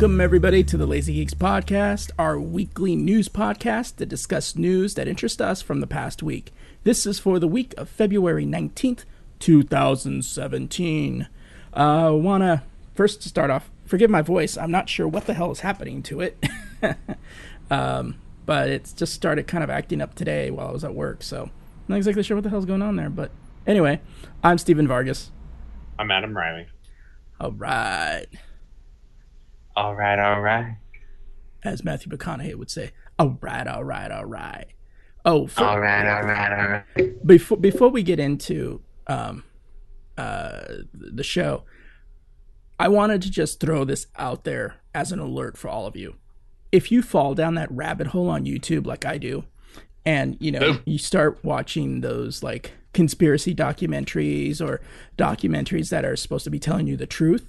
Welcome, everybody, to the Lazy Geeks Podcast, our weekly news podcast that discusses news that interest us from the past week. This is for the week of February 19th, 2017. I uh, want to first start off, forgive my voice, I'm not sure what the hell is happening to it. um, but it's just started kind of acting up today while I was at work, so I'm not exactly sure what the hell's going on there. But anyway, I'm Stephen Vargas. I'm Adam Riley. All right. All right, all right. As Matthew McConaughey would say, all right, all right, all right. Oh, for, all right, all right, all right. Before before we get into um, uh, the show, I wanted to just throw this out there as an alert for all of you. If you fall down that rabbit hole on YouTube like I do, and you know you start watching those like conspiracy documentaries or documentaries that are supposed to be telling you the truth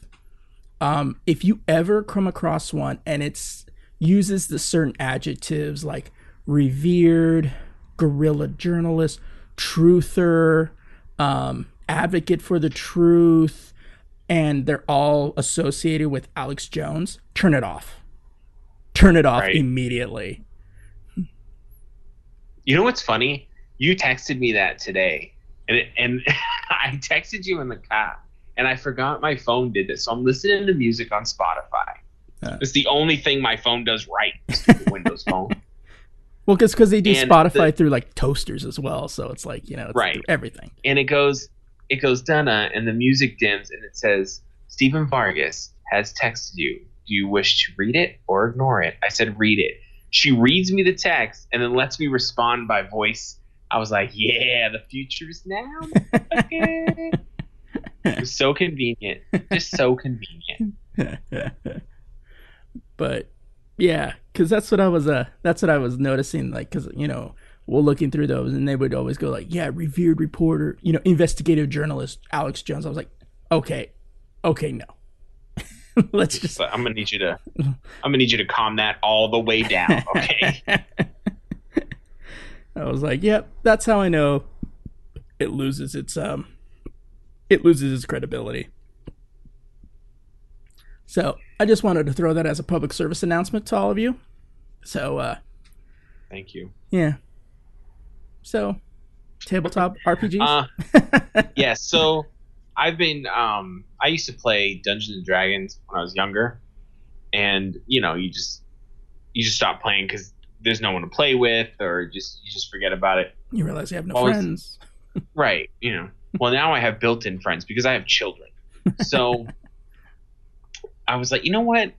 um, if you ever come across one and it's uses the certain adjectives like revered, guerrilla journalist, truther, um, advocate for the truth, and they're all associated with Alex Jones, turn it off. Turn it off right. immediately. You know what's funny? You texted me that today, and it, and I texted you in the car and I forgot my phone did this. So I'm listening to music on Spotify. Uh, it's the only thing my phone does right. Windows phone. Well, because because they do and Spotify the, through like toasters as well, so it's like you know it's right everything. And it goes it goes Donna, and the music dims, and it says Stephen Vargas has texted you. Do you wish to read it or ignore it? I said read it. She reads me the text and then lets me respond by voice. I was like, yeah, the future is now. Okay so convenient. Just so convenient. but yeah, because that's what I was. Uh, that's what I was noticing. Like, because you know, we're looking through those, and they would always go like, "Yeah, revered reporter, you know, investigative journalist Alex Jones." I was like, "Okay, okay, no." Let's just. I'm gonna need you to. I'm gonna need you to calm that all the way down. Okay. I was like, "Yep, that's how I know it loses its um it loses its credibility. So I just wanted to throw that as a public service announcement to all of you. So uh thank you. Yeah. So tabletop RPGs? Uh, yeah, so I've been um I used to play Dungeons and Dragons when I was younger. And you know, you just you just stop playing cuz there's no one to play with or just you just forget about it. You realize you have no Always, friends. right, you know well, now I have built-in friends because I have children. So I was like, you know what?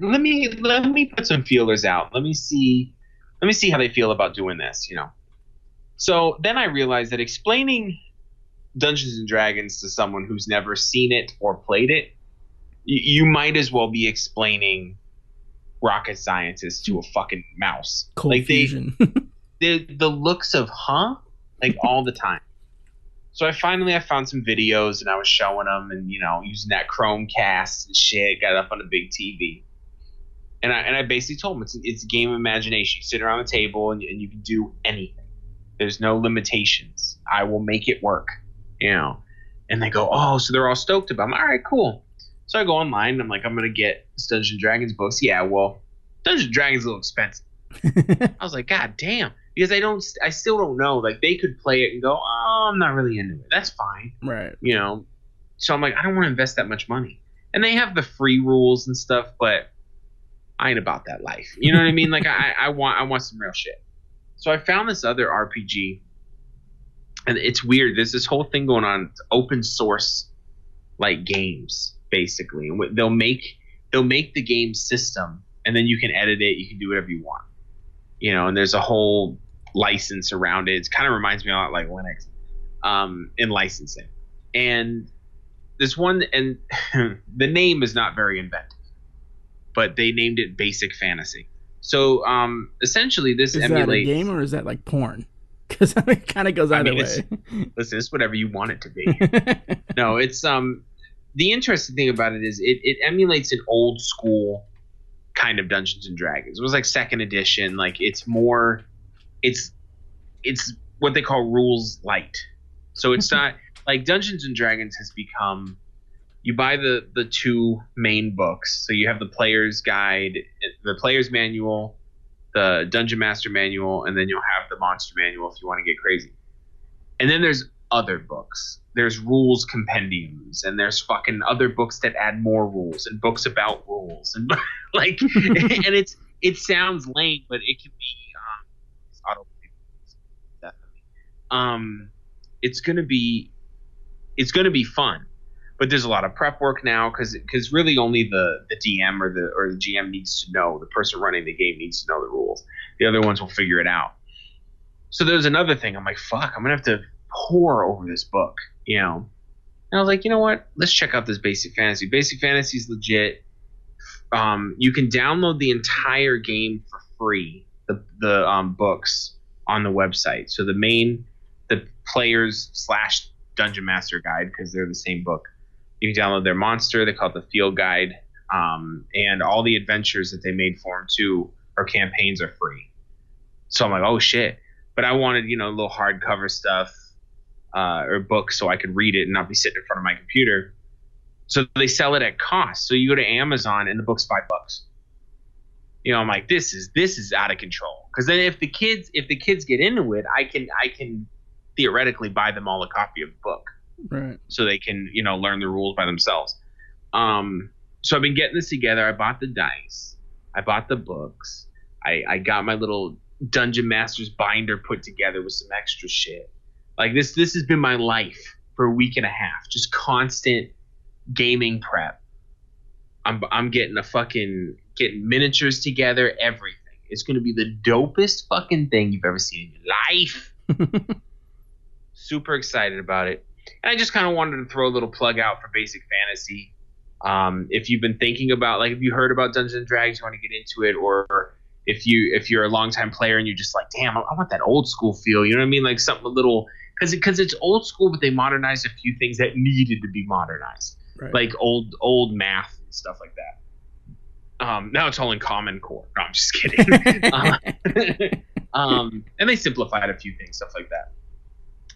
Let me let me put some feelers out. Let me see let me see how they feel about doing this, you know. So then I realized that explaining Dungeons and Dragons to someone who's never seen it or played it, y- you might as well be explaining rocket scientists to a fucking mouse. Cold like they, the the looks of huh like all the time. So I finally I found some videos and I was showing them and you know using that Chromecast and shit. Got up on a big TV, and I and I basically told them it's it's a game of imagination. You sit around the table and, and you can do anything. There's no limitations. I will make it work. You know, and they go, oh, so they're all stoked about. It. I'm all right, cool. So I go online and I'm like, I'm gonna get Dungeons and Dragons books. Yeah, well, Dungeons and Dragons is a little expensive. I was like, God damn, because I don't, I still don't know. Like they could play it and go, oh, I'm not really into it. That's fine, right. you know. So I'm like, I don't want to invest that much money. And they have the free rules and stuff, but I ain't about that life. You know what I mean? Like I, I want, I want some real shit. So I found this other RPG, and it's weird. There's this whole thing going on. It's open source, like games, basically, and they'll make they'll make the game system, and then you can edit it. You can do whatever you want you know, and there's a whole license around it. It kind of reminds me a lot like Linux um, in licensing. And this one, and the name is not very inventive, but they named it Basic Fantasy. So um, essentially, this Is that a game or is that like porn? Because it kind of goes I either mean, it's- way. Listen, it's whatever you want it to be. no, it's um the interesting thing about it is it, it emulates an old school kind of Dungeons and Dragons. It was like second edition, like it's more it's it's what they call rules light. So it's not like Dungeons and Dragons has become you buy the the two main books. So you have the player's guide, the player's manual, the dungeon master manual, and then you'll have the monster manual if you want to get crazy. And then there's other books. There's rules compendiums, and there's fucking other books that add more rules, and books about rules, and like, and it's it sounds lame, but it can be um, it's. Um, gonna be it's gonna be fun, but there's a lot of prep work now because because really only the the DM or the or the GM needs to know the person running the game needs to know the rules. The other ones will figure it out. So there's another thing. I'm like, fuck, I'm gonna have to pour over this book, you know. And I was like, you know what? Let's check out this Basic Fantasy. Basic Fantasy is legit. Um, you can download the entire game for free. The the um, books on the website. So the main, the players slash dungeon master guide because they're the same book. You can download their monster. They call it the field guide, um, and all the adventures that they made for them too or campaigns are free. So I'm like, oh shit! But I wanted you know a little hardcover stuff uh, or book so I could read it and not be sitting in front of my computer. So they sell it at cost. So you go to Amazon and the book's five bucks. You know, I'm like, this is this is out of control. Because then if the kids if the kids get into it, I can I can theoretically buy them all a copy of the book right. so they can you know learn the rules by themselves. Um, so I've been getting this together. I bought the dice, I bought the books, I, I got my little Dungeon Masters binder put together with some extra shit. Like this this has been my life for a week and a half, just constant gaming prep. I'm I'm getting a fucking getting miniatures together, everything. It's gonna be the dopest fucking thing you've ever seen in your life. Super excited about it. And I just kind of wanted to throw a little plug out for Basic Fantasy. Um, if you've been thinking about, like, if you heard about Dungeons and Dragons, you want to get into it, or if you if you're a longtime player and you're just like, damn, I, I want that old school feel. You know what I mean? Like something a little because because it's old school, but they modernized a few things that needed to be modernized, Right. like old old math and stuff like that. Um, now it's all in Common Core. No, I'm just kidding. Uh, um, and they simplified a few things, stuff like that.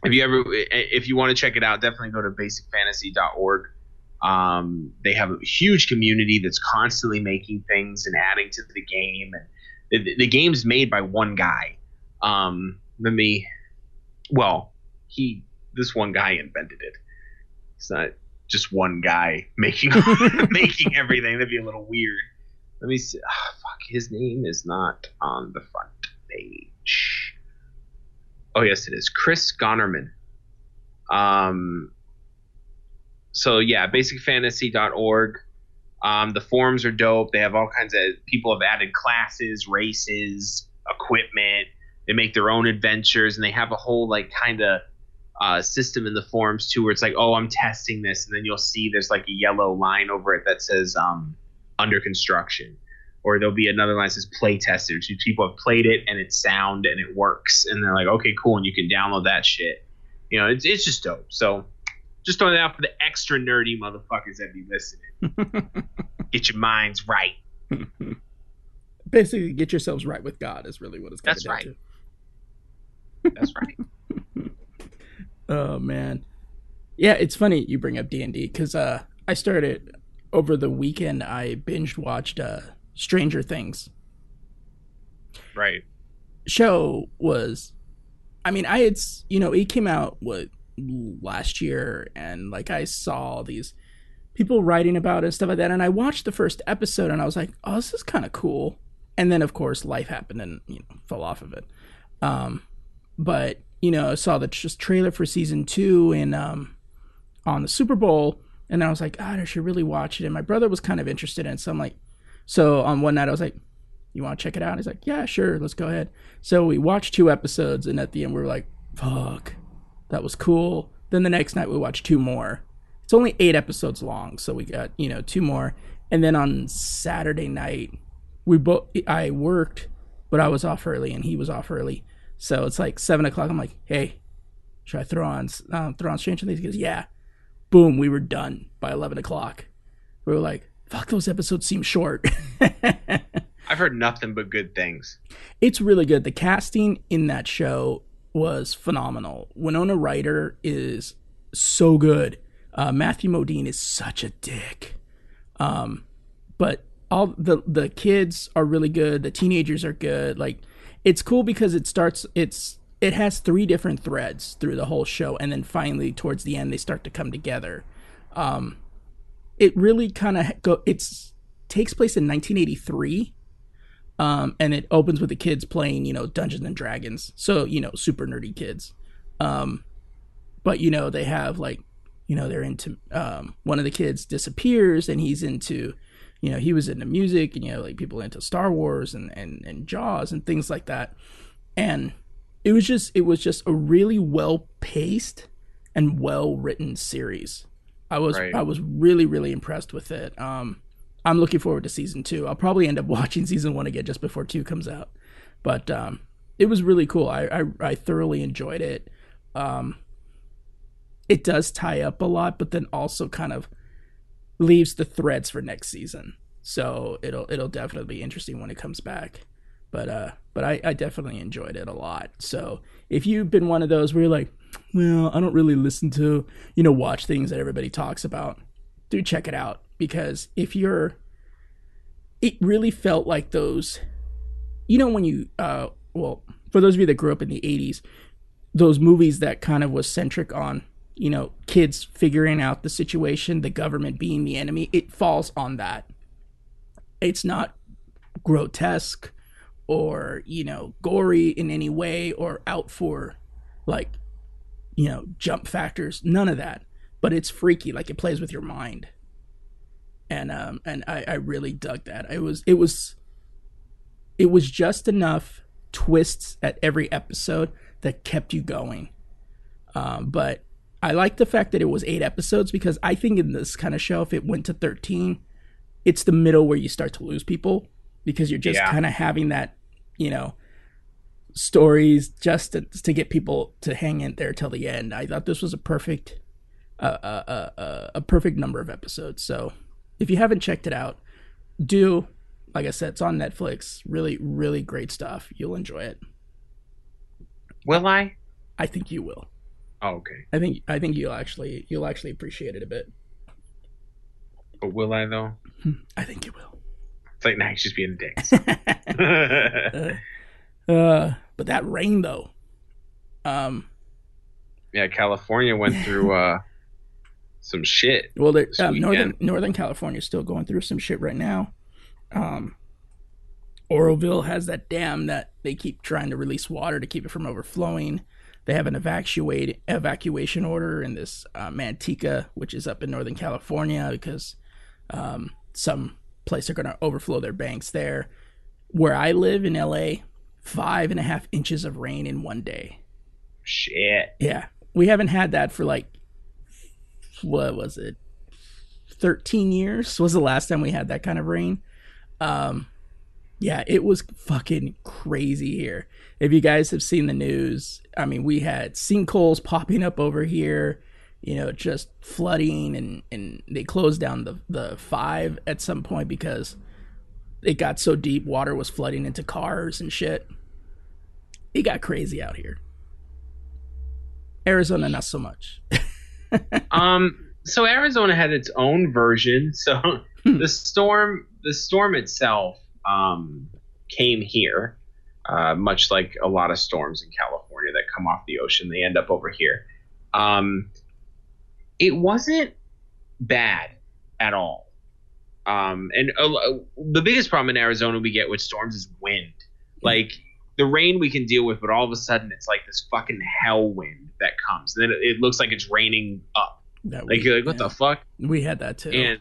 If you ever, if you want to check it out, definitely go to basicfantasy.org. Um, they have a huge community that's constantly making things and adding to the game, and the, the game's made by one guy. Um, let me, well, he, this one guy invented it. It's not just one guy making making everything. That'd be a little weird. Let me see. ah, fuck, his name is not on the front page. Oh yes, it is. Chris Gonnerman. Um. So yeah, basicfantasy.org. Um, the forums are dope. They have all kinds of people have added classes, races, equipment. they make their own adventures and they have a whole like kind of uh, system in the forums too where it's like oh i'm testing this. And then you'll see there's like a yellow line over it that says um, under construction. Or there'll be another line that says play tested so people have played it and it's sound and it works. And they're like okay cool. And you can download that shit. You know it's, it's just dope. So just throwing it out for the extra nerdy motherfuckers that be listening. Get your minds right. Basically, get yourselves right with God is really what it's. That's right. To. that's right Oh man, yeah, it's funny you bring up D and D because uh, I started over the weekend. I binge watched uh, Stranger Things. right Show was, I mean, I had you know it came out what last year, and like I saw these people writing about it and stuff like that, and I watched the first episode, and I was like, oh, this is kind of cool. And then of course life happened and you know fell off of it. Um, but you know, saw the just trailer for season two in um on the Super Bowl, and I was like, God, I should really watch it. And my brother was kind of interested in it, so I'm like, so on one night I was like, You want to check it out? He's like, Yeah, sure, let's go ahead. So we watched two episodes, and at the end we were like, Fuck, that was cool. Then the next night we watched two more. It's only eight episodes long, so we got you know two more. And then on Saturday night, we both I worked, but I was off early and he was off early. So it's like seven o'clock. I'm like, hey, should I throw on um, throw on Stranger Things? He goes, yeah. Boom, we were done by eleven o'clock. We were like, fuck, those episodes seem short. i've heard nothing but good things it's really good. The casting in that show was phenomenal. Winona Ryder is so good. Uh, Matthew Modine is such a dick. Um, but all the the kids are really good. The teenagers are good. Like it's cool because it starts. It's it has three different threads through the whole show, and then finally towards the end they start to come together. Um, it really kind of go. It's takes place in 1983 um, and it opens with the kids playing, you know, Dungeons and Dragons. So you know, super nerdy kids. Um, but you know, they have like, you know, they're into. Um, one of the kids disappears, and he's into, you know, he was into music, and you know, like people into Star Wars and and and Jaws and things like that. And it was just, it was just a really well paced and well written series. I was, Right. I was really, really impressed with it. Um, I'm looking forward to season two. I'll probably end up watching season one again just before two comes out. But um, it was really cool. I, I I thoroughly enjoyed it. Um, it does tie up a lot, but then also kind of leaves the threads for next season. So it'll it'll definitely be interesting when it comes back. But uh, but I, I definitely enjoyed it a lot. So if you've been one of those where you're like, well, I don't really listen to you know watch things that everybody talks about, do check it out because if you're it really felt like those you know when you uh well for those of you that grew up in the 80s those movies that kind of was centric on you know kids figuring out the situation the government being the enemy it falls on that it's not grotesque or you know gory in any way or out for like you know jump factors none of that but it's freaky like it plays with your mind and um and I, I really dug that. It was it was it was just enough twists at every episode that kept you going. Um, but I like the fact that it was eight episodes because I think in this kind of show, if it went to thirteen, it's the middle where you start to lose people because you're just Yeah. kind of having that, you know, stories just to, to get people to hang in there till the end. I thought this was a perfect, uh, uh, uh, uh, a perfect number of episodes. So if you haven't checked it out, do. Like I said, it's on Netflix. Really, really great stuff. You'll enjoy it. will i I think you will. Oh, okay I think I think you'll actually you'll actually appreciate it a bit. but will i though I think you will. it's like nah he's just being a dick Uh, but that rain though. Um. yeah california went through uh some shit Well, This um, northern. Northern California is still going through some shit right now. Um, Oroville has that dam that they keep trying to release water to keep it from overflowing. They have an evacuate evacuation order in this uh, Manteca, which is up in Northern California, because um, some place are going to overflow their banks there. Where I live in LA, five and a half inches of rain in one day. Shit. Yeah, we haven't had that for like what was it? Thirteen years was the last time we had that kind of rain. Um, yeah, it was fucking crazy here. If you guys have seen the news, I mean, we had sinkholes popping up over here, you know, just flooding, and and they closed down the the five at some point because it got so deep, water was flooding into cars and shit. It got crazy out here. Arizona, not so much. um, so Arizona had its own version. So the storm, the storm itself, um, came here, uh, much like a lot of storms in California that come off the ocean. They end up over here. Um, it wasn't bad at all. Um, and uh, the biggest problem in Arizona we get with storms is wind. Like the rain we can deal with, but all of a sudden it's like this fucking hell wind that comes. And then it, it looks like it's raining up. That Like we- you're like, what yeah. the fuck? We had that too. And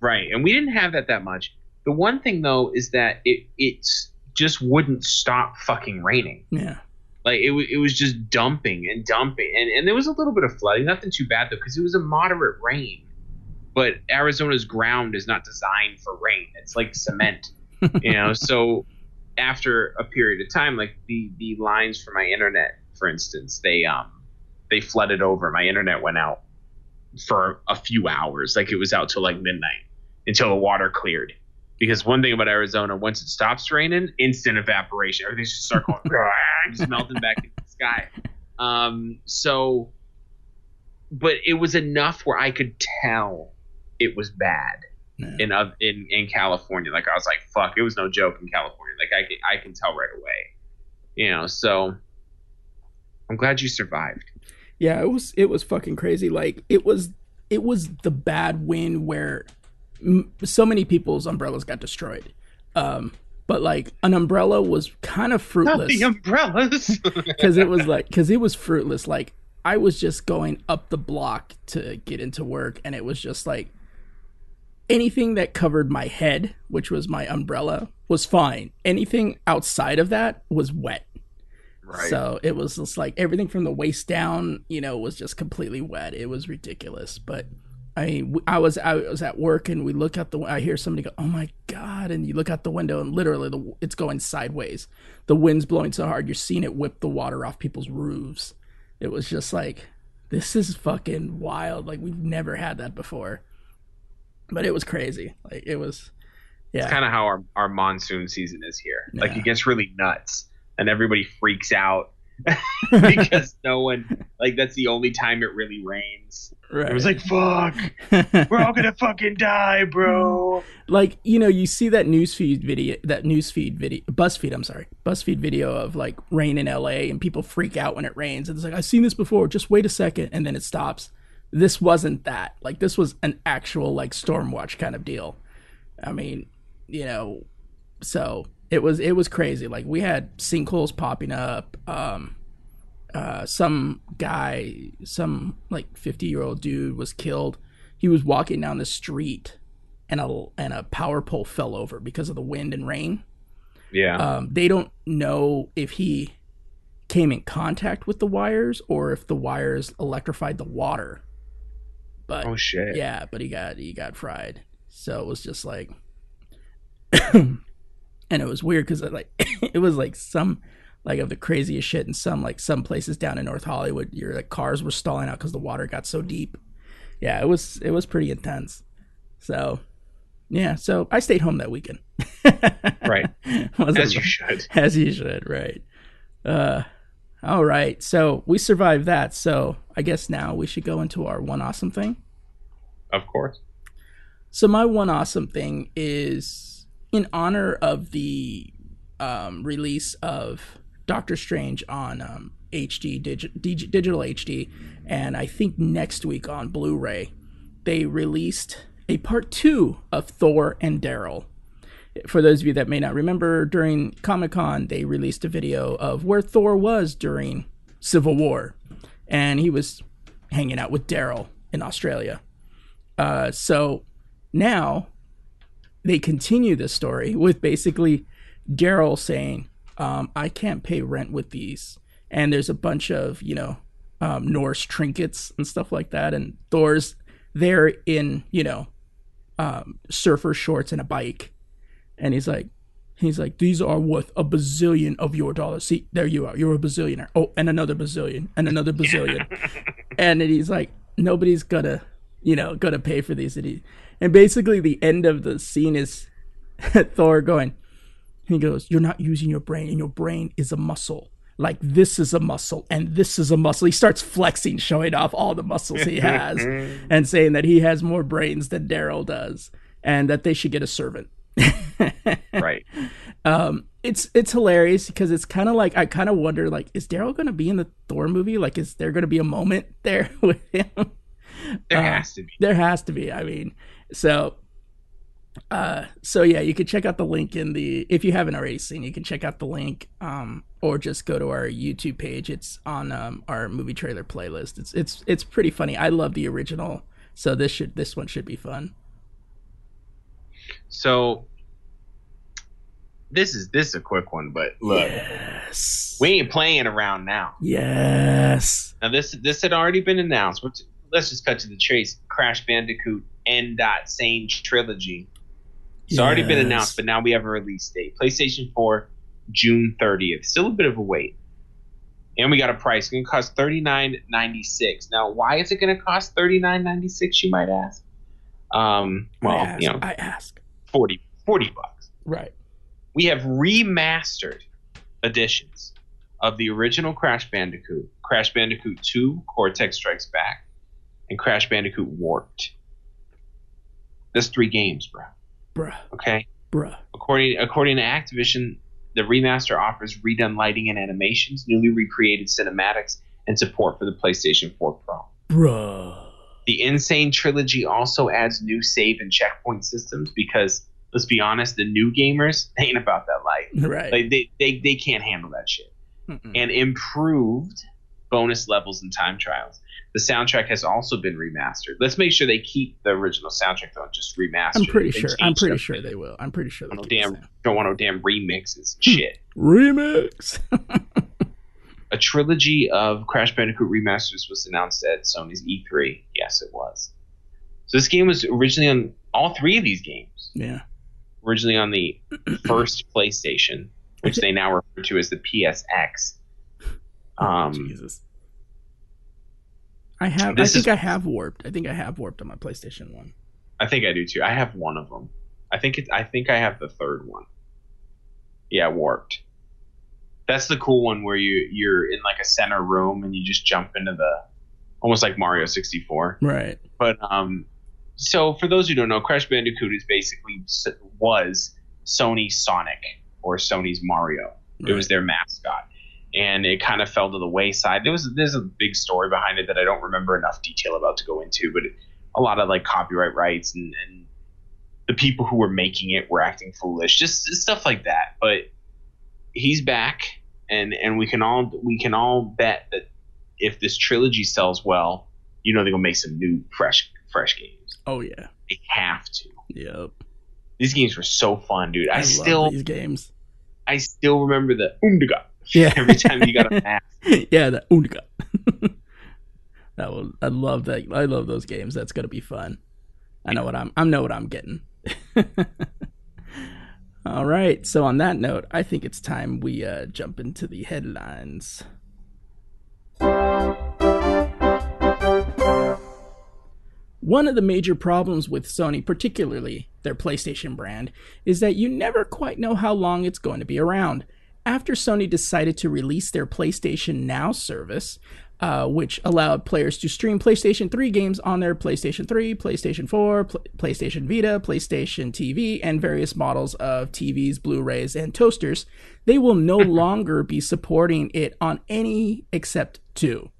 right, and we didn't have that that much. The one thing though is that it it's just wouldn't stop fucking raining. yeah. Like it, it was just dumping and dumping, and and there was a little bit of flooding, nothing too bad though, because it was a moderate rain. But Arizona's ground is not designed for rain; it's like cement, you know. So after a period of time, like the the lines for my internet, for instance, they um they flooded over. My internet went out for a few hours, like it was out till like midnight until the water cleared. Because one thing about Arizona, once it stops raining, instant evaporation. Everything's just start going, just melting back into the sky. Um, so, but it was enough where I could tell it was bad Yeah. in in in California. Like I was like, fuck, it was no joke in California. Like I can, I can tell right away, you know. So I'm glad you survived. Yeah, it was it was fucking crazy. Like it was it was the bad wind where so many people's umbrellas got destroyed. Um, but like an umbrella was kind of fruitless Not the umbrellas. because it was like because it was fruitless. Like I was just going up the block to get into work, and it was just like anything that covered my head, which was my umbrella, was fine. Anything outside of that was wet. right. So it was just like everything from the waist down, you know, was just completely wet. It was ridiculous. But I I was I was at work and we look out the. I hear somebody go, "Oh my god!" And you look out the window and literally the it's going sideways. The wind's blowing so hard you're seeing it whip the water off people's roofs. It was just like this is fucking wild. Like we've never had that before. But it was crazy. Like it was. Yeah. It's kind of how our, our monsoon season is here. Like it gets really nuts, and everybody freaks out because no one like that's the only time it really rains. right. It was like, fuck, we're all gonna fucking die, bro. like you know you see that newsfeed video that newsfeed video buzzfeed i'm sorry buzzfeed video of like rain in la and people freak out when it rains and it's like i've seen this before just wait a second and then it stops this wasn't that like this was an actual like storm watch kind of deal i mean you know so it was it was crazy like we had sinkholes popping up um uh some guy some like 50 year old dude was killed he was walking down the street and a and a power pole fell over because of the wind and rain. Yeah, Um, they don't know if he came in contact with the wires or if the wires electrified the water. But oh shit. yeah, but he got he got fried. So it was just like, and it was weird because like it was like some like of the craziest shit in some like some places down in North Hollywood. Your like cars were stalling out because the water got so deep. Yeah, it was it was pretty intense. So yeah, so I stayed home that weekend. Right. As you should. as you should, right? Uh, all right. So we survived that. So I guess now we should go into our one awesome thing. Of course. So my one awesome thing is in honor of the um, release of Doctor Strange on um, HD digi- dig- digital HD, and I think next week on Blu-ray, they released a part two of Thor and Daryl. For those of you that may not remember, during Comic Con, they released a video of where Thor was during Civil War, and he was hanging out with Daryl in Australia. Uh, so now they continue the story with basically Daryl saying, um, I can't pay rent with these. And there's a bunch of, you know, um, Norse trinkets and stuff like that. And Thor's there in, you know, um, surfer shorts and a bike. And he's like, he's like, these are worth a bazillion of your dollars. See, there you are. You're a bazillionaire. Oh, and another bazillion and another bazillion. and then he's like, nobody's gonna, you know, gonna pay for these. And, he, and basically the end of the scene is Thor going, he goes, You're not using your brain, and your brain is a muscle. Like this is a muscle, and this is a muscle. He starts flexing, showing off all the muscles he has, and saying that he has more brains than Daryl does, and that they should get a servant. right. Um, it's it's hilarious because it's kind of like I kind of wonder like is Daryl going to be in the Thor movie? Like, is there going to be a moment there with him? There Uh, has to be. There has to be. I mean, so uh so yeah, you can check out the link in the if you haven't already seen, you can check out the link um or just go to our YouTube page. It's on um our movie trailer playlist. It's it's it's pretty funny. I love the original. So this should this one should be fun. So this is this is a quick one, but look, Yes. we ain't playing around now. Yes. Now this this had already been announced. Let's just cut to the chase. Crash Bandicoot N. Dot Sane trilogy. It's already been announced, but now we have a release date. PlayStation 4, June 30th. Still a bit of a wait. And we got a price. It's gonna cost thirty nine ninety six. Now, why is it gonna cost thirty nine ninety six? You might ask. Um, well, ask, you know, I ask. 40, 40 bucks. Right. We have remastered editions of the original Crash Bandicoot, Crash Bandicoot 2, Cortex Strikes Back, and Crash Bandicoot Warped. That's three games, bro. Bruh. Okay. Bruh. According according to Activision, the remaster offers redone lighting and animations, newly recreated cinematics, and support for the PlayStation 4 Pro. Bruh. The Insane trilogy also adds new save and checkpoint systems because let's be honest, the new gamers ain't about that light. Right. Like they, they, they can't handle that shit. Mm-mm. And improved bonus levels and time trials. The soundtrack has also been remastered. Let's make sure they keep the original soundtrack though, just remastered. I'm pretty sure. I'm pretty sure they will. I'm pretty sure they will. damn don't want no damn remixes. Hmm. Shit. remix. A trilogy of Crash Bandicoot remasters was announced at Sony's E3. Yes, it was. So this game was originally on all three of these games. yeah. Originally on the first PlayStation, which they now refer to as the PSX. Um, Jesus. I have. This I think is- I have warped. I think I have warped on my PlayStation One. I think I do too. I have one of them. I think it, I think I have the third one. Yeah, warped. That's the cool one where you you're in like a center room and you just jump into the almost like Mario 64. Right. But um, so for those who don't know, Crash Bandicoot is basically was Sony's Sonic or Sony's Mario. It was their mascot, and it kind of fell to the wayside. There was there's a big story behind it that I don't remember enough detail about to go into, but a lot of like copyright rights and, and the people who were making it were acting foolish, just stuff like that. But he's back, and and we can all we can all bet that if this trilogy sells well, you know they're gonna make some new fresh fresh games. Oh yeah. They have to. Yep. These games were so fun, dude. I, love still these games. I still remember the Umdiga. Yeah. Every time you got a mask. yeah, the Unica. that will. I love that. I love those games. That's gonna be fun. I know what I'm. I know what I'm getting. All right. So on that note, I think it's time we uh, jump into the headlines. One of the major problems with Sony, particularly their PlayStation brand, is that you never quite know how long it's going to be around. After Sony decided to release their PlayStation Now service, uh, which allowed players to stream PlayStation 3 games on their PlayStation 3, PlayStation 4, Pl- PlayStation Vita, PlayStation TV, and various models of TVs, Blu rays, and toasters, they will no longer be supporting it on any except two.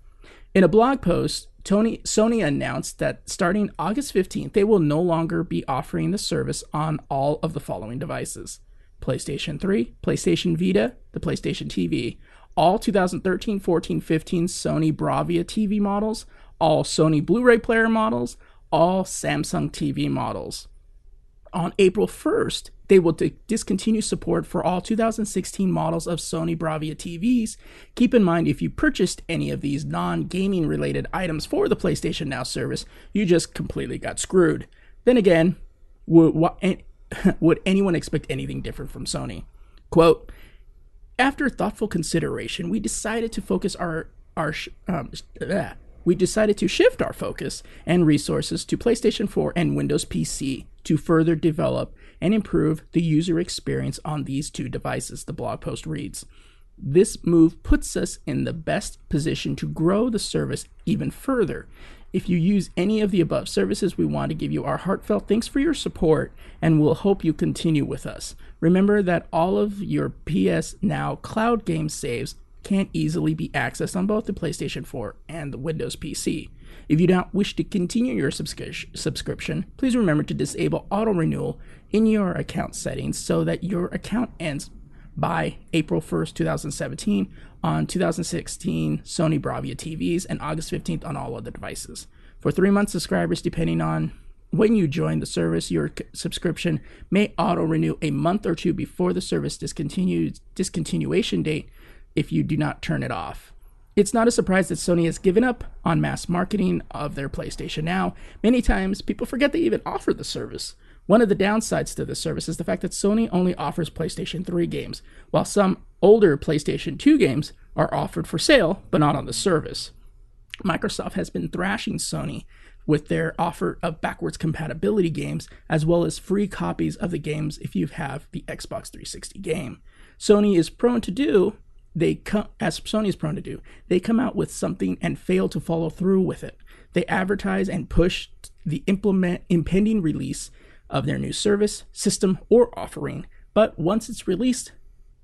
In a blog post, Tony Sony announced that starting August 15th, they will no longer be offering the service on all of the following devices: PlayStation 3, PlayStation Vita, the PlayStation TV, all 2013, 14, 15 Sony Bravia TV models, all Sony Blu-ray player models, all Samsung TV models. on April 1st, they will di- discontinue support for all 2016 models of Sony Bravia TVs. Keep in mind, if you purchased any of these non gaming related items for the PlayStation Now service, you just completely got screwed. Then again, would anyone expect anything different from Sony? Quote, after thoughtful consideration, we decided to focus our our um, we decided to shift our focus and resources to PlayStation 4 and Windows PC to further develop and improve the user experience on these two devices, the blog post reads. This move puts us in the best position to grow the service even further. If you use any of the above services, we want to give you our heartfelt thanks for your support and we'll hope you continue with us. Remember that all of your PS Now cloud game saves can't easily be accessed on both the PlayStation 4 and the Windows PC. If you don't wish to continue your subscription, please remember to disable auto renewal in your account settings so that your account ends by April 1st, 2017 on 2016 Sony Bravia TVs and August 15th on all other devices. For three month subscribers, depending on when you join the service, your subscription may auto renew a month or two before the service discontinuation date if you do not turn it off. It's not a surprise that Sony has given up on mass marketing of their PlayStation Now. Many times, people forget they even offer the service. One of the downsides to the service is the fact that Sony only offers PlayStation 3 games, while some older PlayStation 2 games are offered for sale but not on the service. Microsoft has been thrashing Sony with their offer of backwards compatibility games as well as free copies of the games if you have the Xbox 360 game. Sony is prone to do they come as Sony is prone to do. They come out with something and fail to follow through with it. They advertise and push the implement impending release of their new service, system, or offering, but once it's released,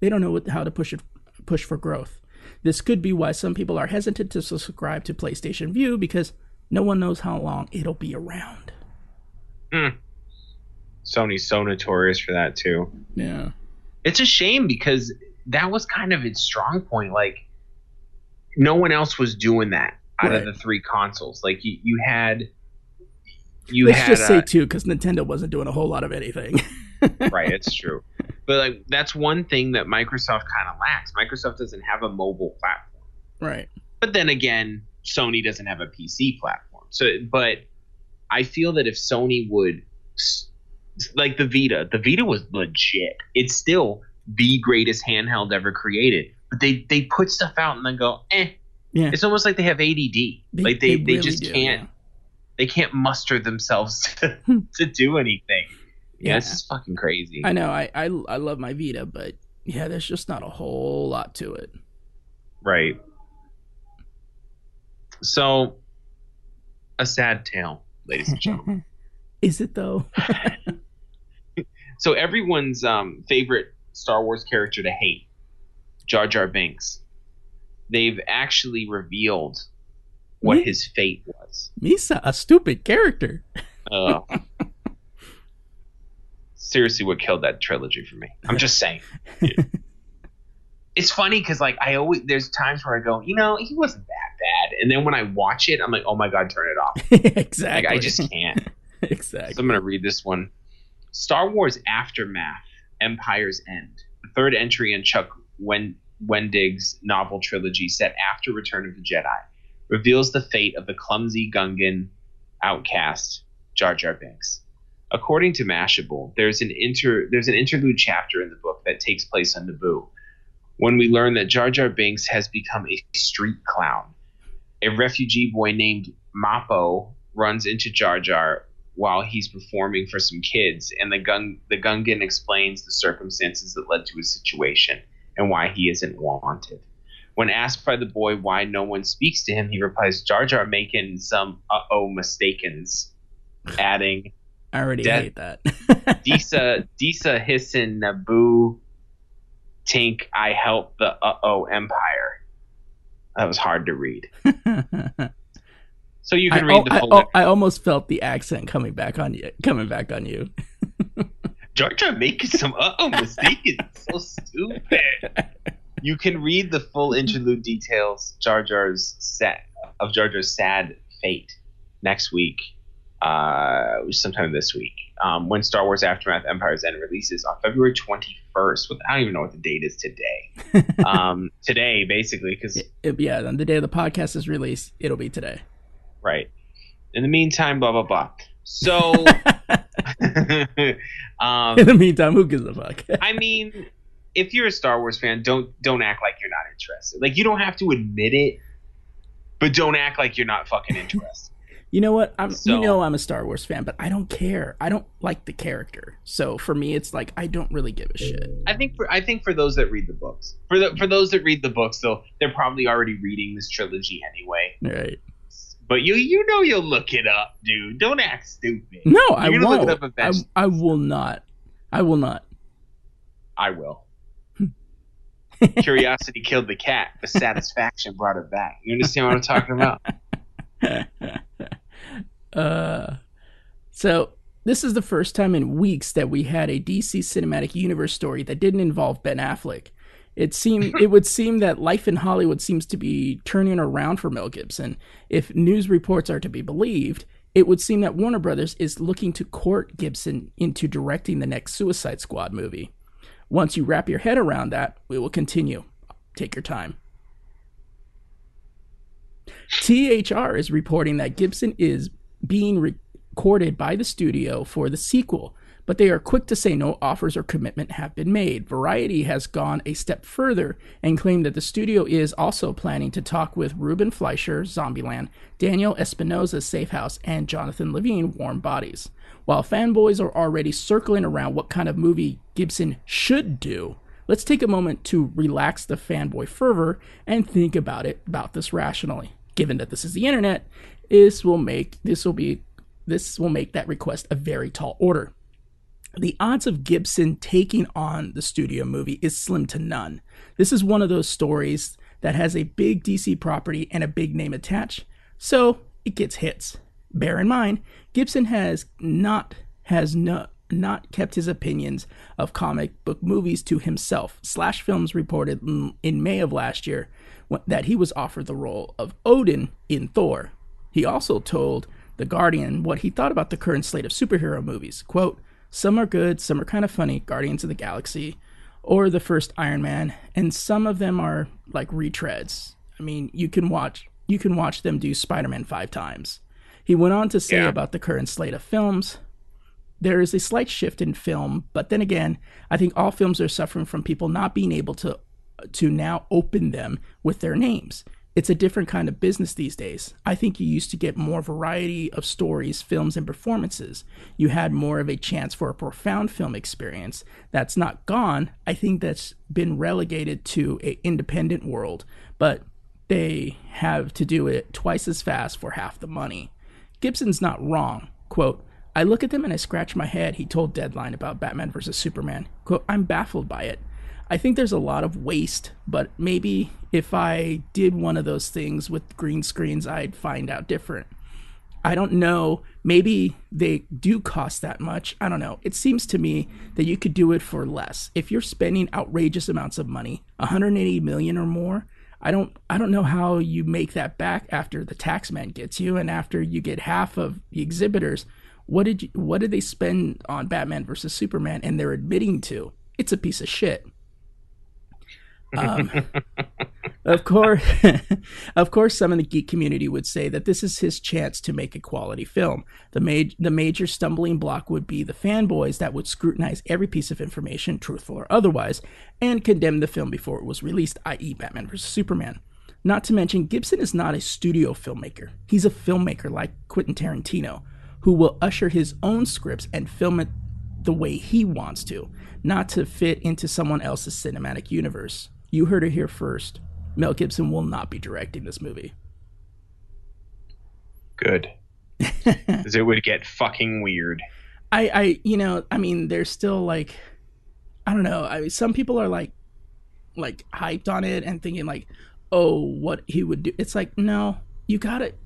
they don't know what, how to push it push for growth. This could be why some people are hesitant to subscribe to PlayStation Vue because no one knows how long it'll be around. Mm. Sony's so notorious for that too. Yeah. It's a shame because that was kind of its strong point. Like no one else was doing that out right. of the three consoles. Like you, you had you Let's had, just say two because Nintendo wasn't doing a whole lot of anything. right, it's true. But like that's one thing that Microsoft kind of lacks. Microsoft doesn't have a mobile platform. Right. But then again, Sony doesn't have a PC platform. So, but I feel that if Sony would, like the Vita, the Vita was legit. It's still the greatest handheld ever created. But they they put stuff out and then go, eh. Yeah. It's almost like they have ADD. They, like they, they, they really just do, can't yeah. They can't muster themselves to, to do anything. Yeah, this is fucking crazy. I know. I, I I love my Vita, but yeah, there's just not a whole lot to it. Right. So, a sad tale, ladies and gentlemen. Is it though? so everyone's um, favorite Star Wars character to hate, Jar Jar Binks. They've actually revealed what Me- his fate was. Misa, a stupid character. Uh, seriously, what killed that trilogy for me? I'm just saying. it's funny because like I always there's times where I go, you know, he wasn't that bad, and then when I watch it, I'm like, oh my god, turn it off. exactly. Like, I just can't. exactly. So I'm gonna read this one. Star Wars Aftermath Empire's End, the third entry in Chuck Wen- Wendig's novel trilogy set after Return of the Jedi, reveals the fate of the clumsy Gungan outcast Jar Jar Binks. According to Mashable, there's an inter there's an interlude chapter in the book that takes place on Naboo, when we learn that Jar Jar Binks has become a street clown. A refugee boy named Mappo runs into Jar Jar while he's performing for some kids, and the gun the Gungan explains the circumstances that led to his situation and why he isn't wanted. When asked by the boy why no one speaks to him, he replies, "Jar Jar making some uh oh mistakens," adding, "I already hate that." Disa Disa hissin Naboo Tink I help the uh oh empire. That was hard to read. So you can I, read the full. I, I, almost felt the accent coming back on you. Coming back on you. Jar Jar making some uh oh mistakes. so stupid. You can read the full interlude details Jar Jar's set of Jar Jar's sad fate next week uh, sometime this week. Um, when Star Wars Aftermath Empire's End releases on February 21st. With, I don't even know what the date is today. um, today, basically, because yeah, on the day the podcast is released, it'll be today. right. In the meantime, blah blah blah. So, um, In the meantime, who gives a fuck? I mean, if you're a Star Wars fan, don't don't act like you're not interested. Like you don't have to admit it, but don't act like you're not fucking interested. You know what? I'm So- you know I'm a Star Wars fan, but I don't care. I don't like the character. So for me it's like I don't really give a shit. I think for I think for those that read the books, for the for those that read the books, though, they're probably already reading this trilogy anyway. Right. But you you know you'll look it up, dude. Don't act stupid. No, I gonna look it won't. up I. I will not. I will not. I will. Curiosity killed the cat, but satisfaction brought it back. You understand what I'm talking about? uh, so this is the first time in weeks that we had a DC cinematic universe story that didn't involve Ben Affleck. It seemed it would seem that life in Hollywood seems to be turning around for Mel Gibson. If news reports are to be believed, it would seem that Warner Brothers is looking to court Gibson into directing the next Suicide Squad movie. Once you wrap your head around that, we will continue. Take your time. THR is reporting that Gibson is being recorded by the studio for the sequel, but they are quick to say no offers or commitment have been made. Variety has gone a step further and claimed that the studio is also planning to talk with Ruben Fleischer, Zombieland, Daniel Espinosa, Safe House, and Jonathan Levine, Warm Bodies. While fanboys are already circling around what kind of movie Gibson should do, let's take a moment to relax the fanboy fervor and think about it about this rationally. Given that this is the internet, this will make this will be this will make that request a very tall order. The odds of Gibson taking on the studio movie is slim to none. This is one of those stories that has a big DC property and a big name attached, so it gets hits. Bear in mind, Gibson has not has no, not kept his opinions of comic book movies to himself. Slash Films reported in- May of last year that he was offered the role of Odin in Thor. He also told The Guardian what he thought about the current slate of superhero movies. Quote, Some are good, some are kind of funny, Guardians of the Galaxy, or the first Iron Man, and some of them are like retreads. I mean, you can watch you can watch them do Spider-Man 5 times. He went on to say Yeah. about the current slate of films, there is a slight shift in film, but then again, I think all films are suffering from people not being able to to now open them with their names. It's a different kind of business these days. I think you used to get more variety of stories, films, and performances. You had more of a chance for a profound film experience. That's not gone. I think that's been relegated to a independent world, but they have to do it twice as fast for half the money. Gibson's not wrong. Quote, I look at them and I scratch my head, he told Deadline about Batman vs. Superman. Quote, I'm baffled by it. I think there's a lot of waste, but maybe if I did one of those things with green screens, I'd find out different. I don't know. Maybe they do cost that much. I don't know. It seems to me that you could do it for less. If you're spending outrageous amounts of money, 180 million or more, I don't I don't know how you make that back after the tax man gets you and after you get half of the exhibitors. What did you, what did they spend on Batman versus Superman and they're admitting to? It's a piece of shit. Um, of course, of course, some in the geek community would say that this is his chance to make a quality film. The, ma- the major stumbling block would be the fanboys that would scrutinize every piece of information, truthful or otherwise, and condemn the film before it was released, i.e., Batman vs. Superman. Not to mention, Gibson is not a studio filmmaker. He's a filmmaker like Quentin Tarantino, who will usher his own scripts and film it the way he wants to, not to fit into someone else's cinematic universe. You heard it here first. Mel Gibson will not be directing this movie. Good. Because it would get fucking weird. I, I, you know, I mean, there's still like, I don't know. I mean, some people are like, like hyped on it and thinking like, oh, what he would do. It's like, no, you got it.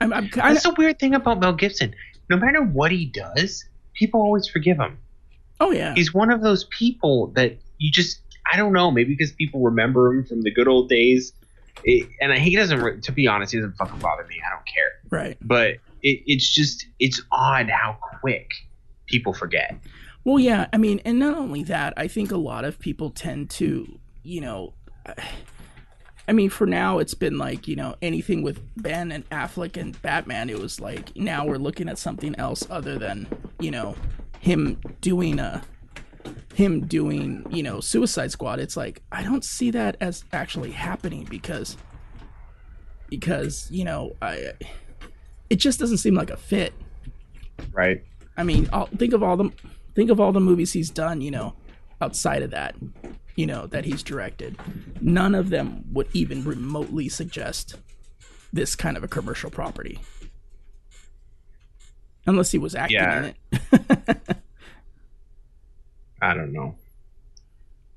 I'm, I'm kind That's the weird thing about Mel Gibson. No matter what he does, people always forgive him. Oh yeah, He's one of those people that you just, I don't know, maybe because people remember him from the good old days. It, and he doesn't, to be honest, he doesn't fucking bother me. I don't care. right. But it, it's just it's odd how quick people forget. Well, yeah, I mean, and not only that, I think a lot of people tend to, you know, I mean, for now, it's been like, you know, anything with Ben and Affleck and Batman, it was like, now we're looking at something else other than, you know, him doing a, him doing, you know, Suicide Squad. It's like, I don't see that as actually happening because, because, you know, I, it just doesn't seem like a fit. Right. I mean, I'll, think of all the think of all the movies he's done, you know, outside of that, you know, that he's directed. None of them would even remotely suggest this kind of a commercial property. Unless he was acting Yeah. in it. I don't know.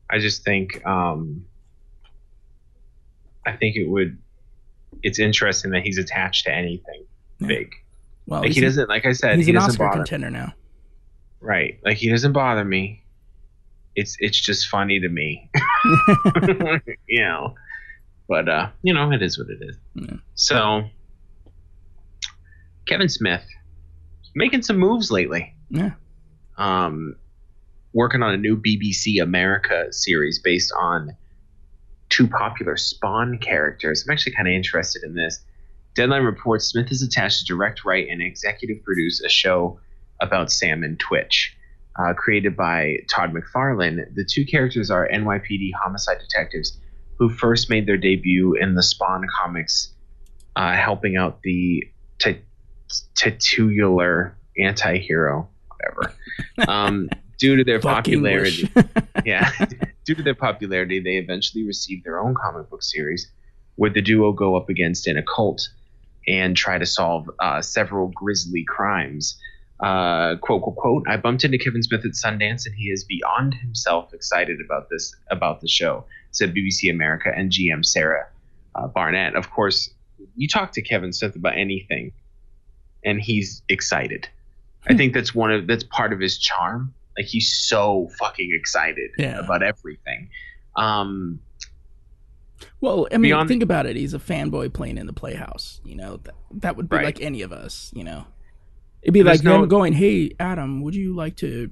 I just think um I think it would it's interesting that he's attached to anything Yeah. big. Well, Like he doesn't like I said, he's he an doesn't Oscar bother contender now. Right. Like he doesn't bother me. It's it's just funny to me. you know. But uh, you know, it is what it is. Yeah. So Kevin Smith making some moves lately. Yeah. Um working on a new BBC America series based on two popular Spawn characters. I'm actually kind of interested in this. Deadline reports Smith is attached to direct, write, and executive produce a show about Sam and Twitch. Uh, created by Todd McFarlane, the two characters are NYPD homicide detectives who first made their debut in the Spawn comics, uh, helping out the t- titular anti hero, whatever. Um, due to their Fuck popularity, yeah. Due to their popularity, they eventually received their own comic book series, where the duo go up against an occult and try to solve uh, several grisly crimes. Uh, quote, quote, quote, I bumped into Kevin Smith at Sundance and he is beyond himself excited about this, about the show, said BBC America and GM Sarah uh, Barnett. Of course, you talk to Kevin Smith about anything and he's excited. I think that's one of, that's part of his charm. Like he's so fucking excited Yeah. about everything. Um, Well, I mean, Beyond- think about it. He's a fanboy playing in the Playhouse. You know, that, that would be Right. like any of us. You know, it'd be There's like no- them going, "Hey, Adam, would you like to,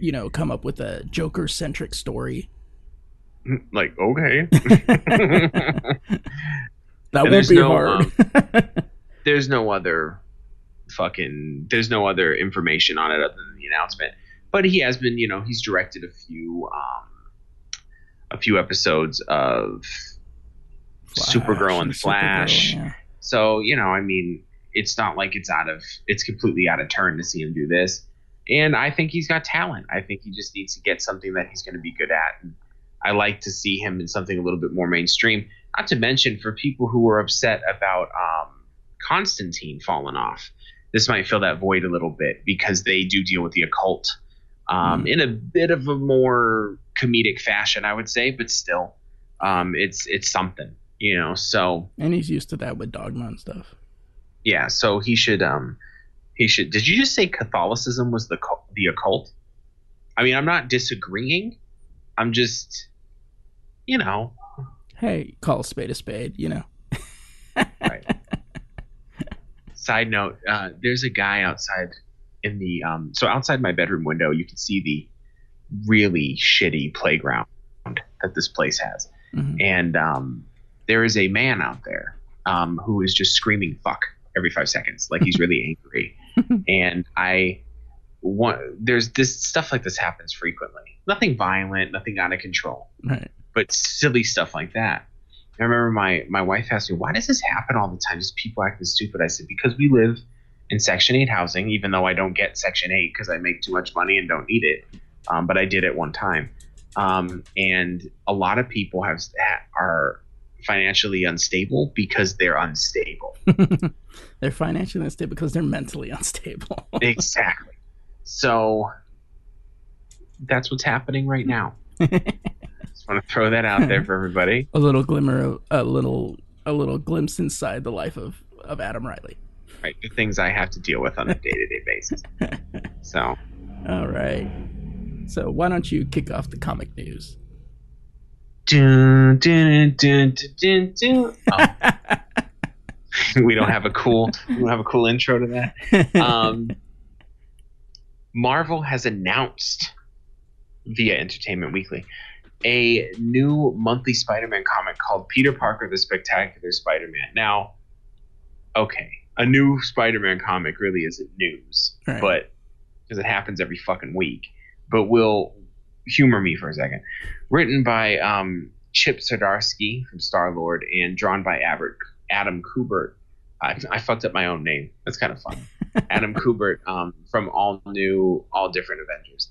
you know, come up with a Joker centric story?" like, okay. That And won't be no, hard. there's no other fucking there's no other information on it other than the announcement but he has been you know he's directed a few um a few episodes of supergirl and flash. yeah. so you know i mean it's not like it's out of it's completely out of turn to see him do this. And i think he's got talent. I think he just needs to get something that he's going to be good at. And i like to see him in something a little bit more mainstream. Not to mention for people who were upset about um, constantine falling off. This might fill that void a little bit because they do deal with the occult um, Mm. in a bit of a more comedic fashion i would say but still um, it's it's something you know so And he's used to that with Dogma and stuff. yeah, so he should um he should Did you just say Catholicism was the the occult? I mean, I'm not disagreeing. I'm just you know, Hey, call a spade a spade. You know. right. Side note, uh, there's a guy outside in the um so outside my bedroom window, you can see the really shitty playground that this place has. Mhm. And um there is a man out there um who is just screaming fuck every 5 seconds like he's really angry. and I want there's this stuff like this happens frequently. Nothing violent, nothing out of control, Right. but silly stuff like that. I remember my my wife asked me, "Why does this happen all the time? Just people acting stupid." I said, "Because we live in Section Eight housing, even though I don't get Section Eight because I make too much money and don't need it, um, but I did at one time. Um, and a lot of people have are financially unstable because they're unstable. they're financially unstable because they're mentally unstable. exactly. So that's what's happening right now. Just want to throw that out there for everybody. a little glimmer of a little a little glimpse inside the life of of Adam Riley. Right, the things I have to deal with on a day to day basis. So All right. So why don't you kick off the comic news? Dun, dun, dun, dun, dun, dun. Oh, we don't have a cool we don't have a cool intro to that. Um, Marvel has announced via Entertainment Weekly a new monthly Spider-Man comic called Peter Parker: The Spectacular Spider-Man. Now, okay, a new Spider-Man comic really isn't news, Right. but because it happens every fucking week. But will humor me for a second. Written by um, Chip Zdarsky from Star Lord and drawn by Albert, Adam Kubert. I, I fucked up my own name. That's kind of fun. Adam Kubert um, from All New, All Different Avengers.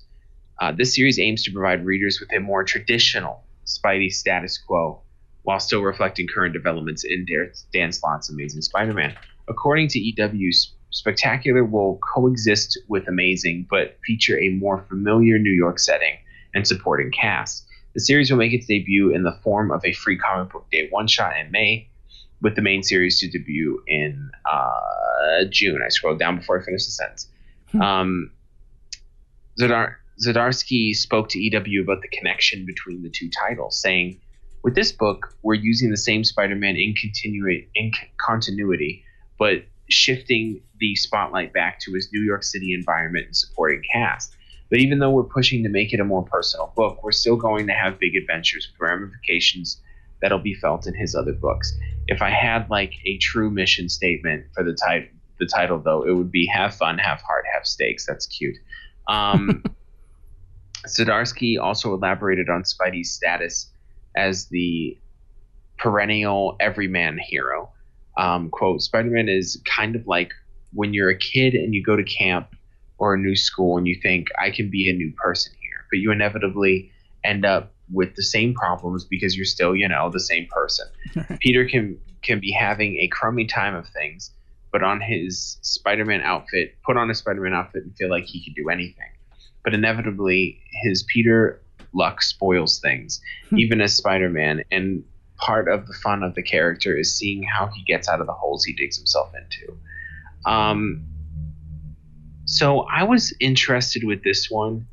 Uh, this series aims to provide readers with a more traditional Spidey status quo while still reflecting current developments in Dan- Dan Slott's Amazing Spider-Man. According to EW, Spectacular will coexist with Amazing, but feature a more familiar New York setting and supporting cast. The series will make its debut in the form of a free comic book day one-shot in May, with the main series to debut in uh, June. I scrolled down before I finished the sentence. Um, Zadar- Zadarsky spoke to EW about the connection between the two titles, saying, "With this book, we're using the same Spider-Man in continu- in c- continuity, but shifting the spotlight back to his New York City environment and supporting cast. But even though we're pushing to make it a more personal book, we're still going to have big adventures with ramifications that'll be felt in his other books. If I had like a true mission statement for the title, the title though, it would be "Have fun, have heart, have stakes." That's cute. Um, Zdarsky also elaborated on Spidey's status as the perennial everyman hero. Um, quote, Spider-Man is kind of like when you're a kid and you go to camp or a new school and you think, I can be a new person here. But you inevitably end up with the same problems because you're still, you know, the same person. Peter can can be having a crummy time of things, but on his Spider-Man outfit, put on a Spider-Man outfit and feel like he can do anything. But inevitably, his Peter luck spoils things, even as Spider-Man. And part of the fun of the character is seeing how he gets out of the holes he digs himself into. Um, so I was interested with this one,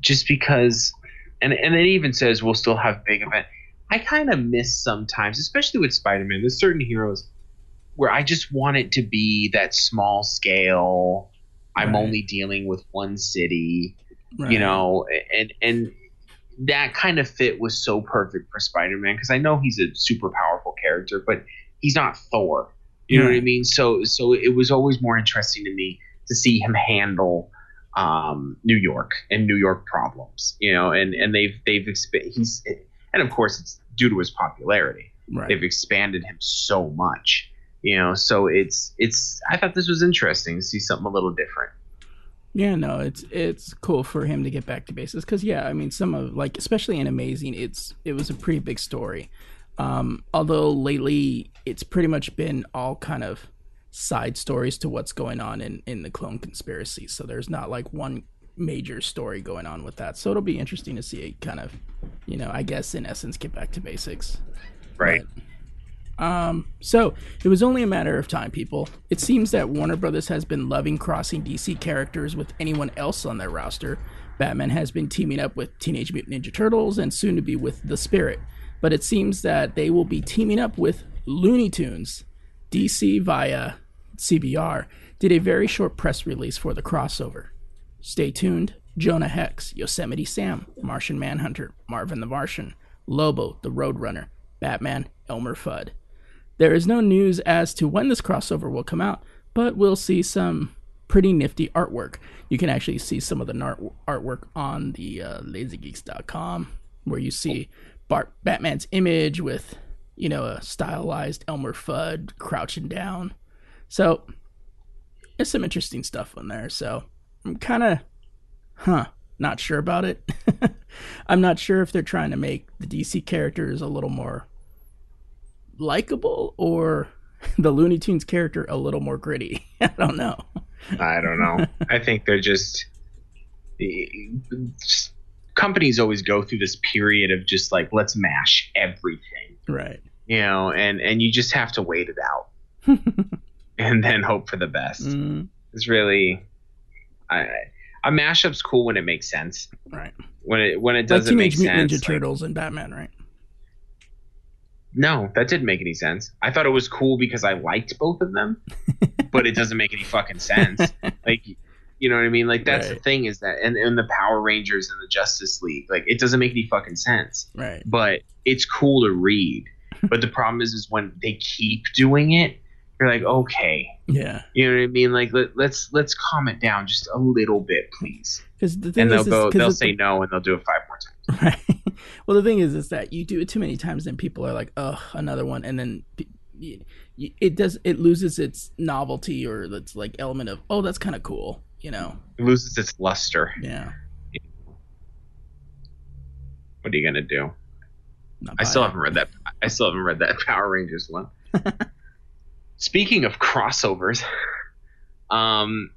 just because, and and it even says we'll still have big event. I kind of miss sometimes, especially with Spider-Man. There's certain heroes where I just want it to be that small scale. I'm only dealing with one city Right. you know and and that kind of fit was so perfect for spider-man because i know he's a super powerful character but he's not thor. You know what i mean? So so it was always more interesting to me to see him handle um, new york and new york problems you know and and they've they've exp- he's and of course it's due to his popularity. Right. they've expanded him so much you know so it's it's i thought this was interesting to see something a little different Yeah, no, it's it's cool for him to get back to basics because yeah, I mean, some of like especially in Amazing, it's it was a pretty big story. Um, although lately it's pretty much been all kind of side stories to what's going on in in the clone conspiracy. So there's not like one major story going on with that. So it'll be interesting to see it kind of, you know, I guess in essence get back to basics. right Um, so it was only a matter of time, people. It seems that Warner Brothers has been loving crossing DC characters with anyone else on their roster. Batman has been teaming up with Teenage Mutant Ninja Turtles and soon to be with The Spirit. But it seems that they will be teaming up with Looney Tunes. DC via CBR did a very short press release for the crossover. Stay tuned. Jonah Hex, Yosemite Sam, Martian Manhunter, Marvin the Martian, Lobo, the Roadrunner, Batman, Elmer Fudd. There is no news as to when this crossover will come out, but we'll see some pretty nifty artwork. You can actually see some of the art- artwork on the uh, lazygeeks.com where you see Bart- Batman's image with, you know, a stylized Elmer Fudd crouching down. So, there's some interesting stuff on there. So, I'm kind of, huh, not sure about it. I'm not sure if they're trying to make the DC characters a little more likable or the Looney Tunes character a little more gritty. I don't know. I don't know. I think they're just, just- companies always go through this period of just like let's mash everything, Right. you know, and and you just have to wait it out and then hope for the best. Mm, It's really, I, a mashup's cool when it makes sense. right. When it when it Like doesn't make Teenage Mutant sense, Ninja like- Turtles and Batman, right? No, that didn't make any sense. I thought it was cool because I liked both of them, but it doesn't make any fucking sense. Like, you know what I mean? Like that's the thing is that, and, and the Power Rangers and the Justice League, like it doesn't make any fucking sense. Right. But it's cool to read. But the problem is, is when they keep doing it, you're like, okay, Yeah. you know what I mean? Like let, let's let's calm it down just a little bit, please. Because the thing And they'll is, is- go, they'll say the- no, and they'll do it five more times. Right. Well, the thing is, is that you do it too many times, and people are like, "Ugh, another one," and then p- y- y- it does. It loses its novelty or its like element of, "Oh, that's kind of cool," you know? It loses its luster. Yeah. What are you gonna do? I still it. haven't read that. I still haven't read that Power Rangers one. Speaking of crossovers, um,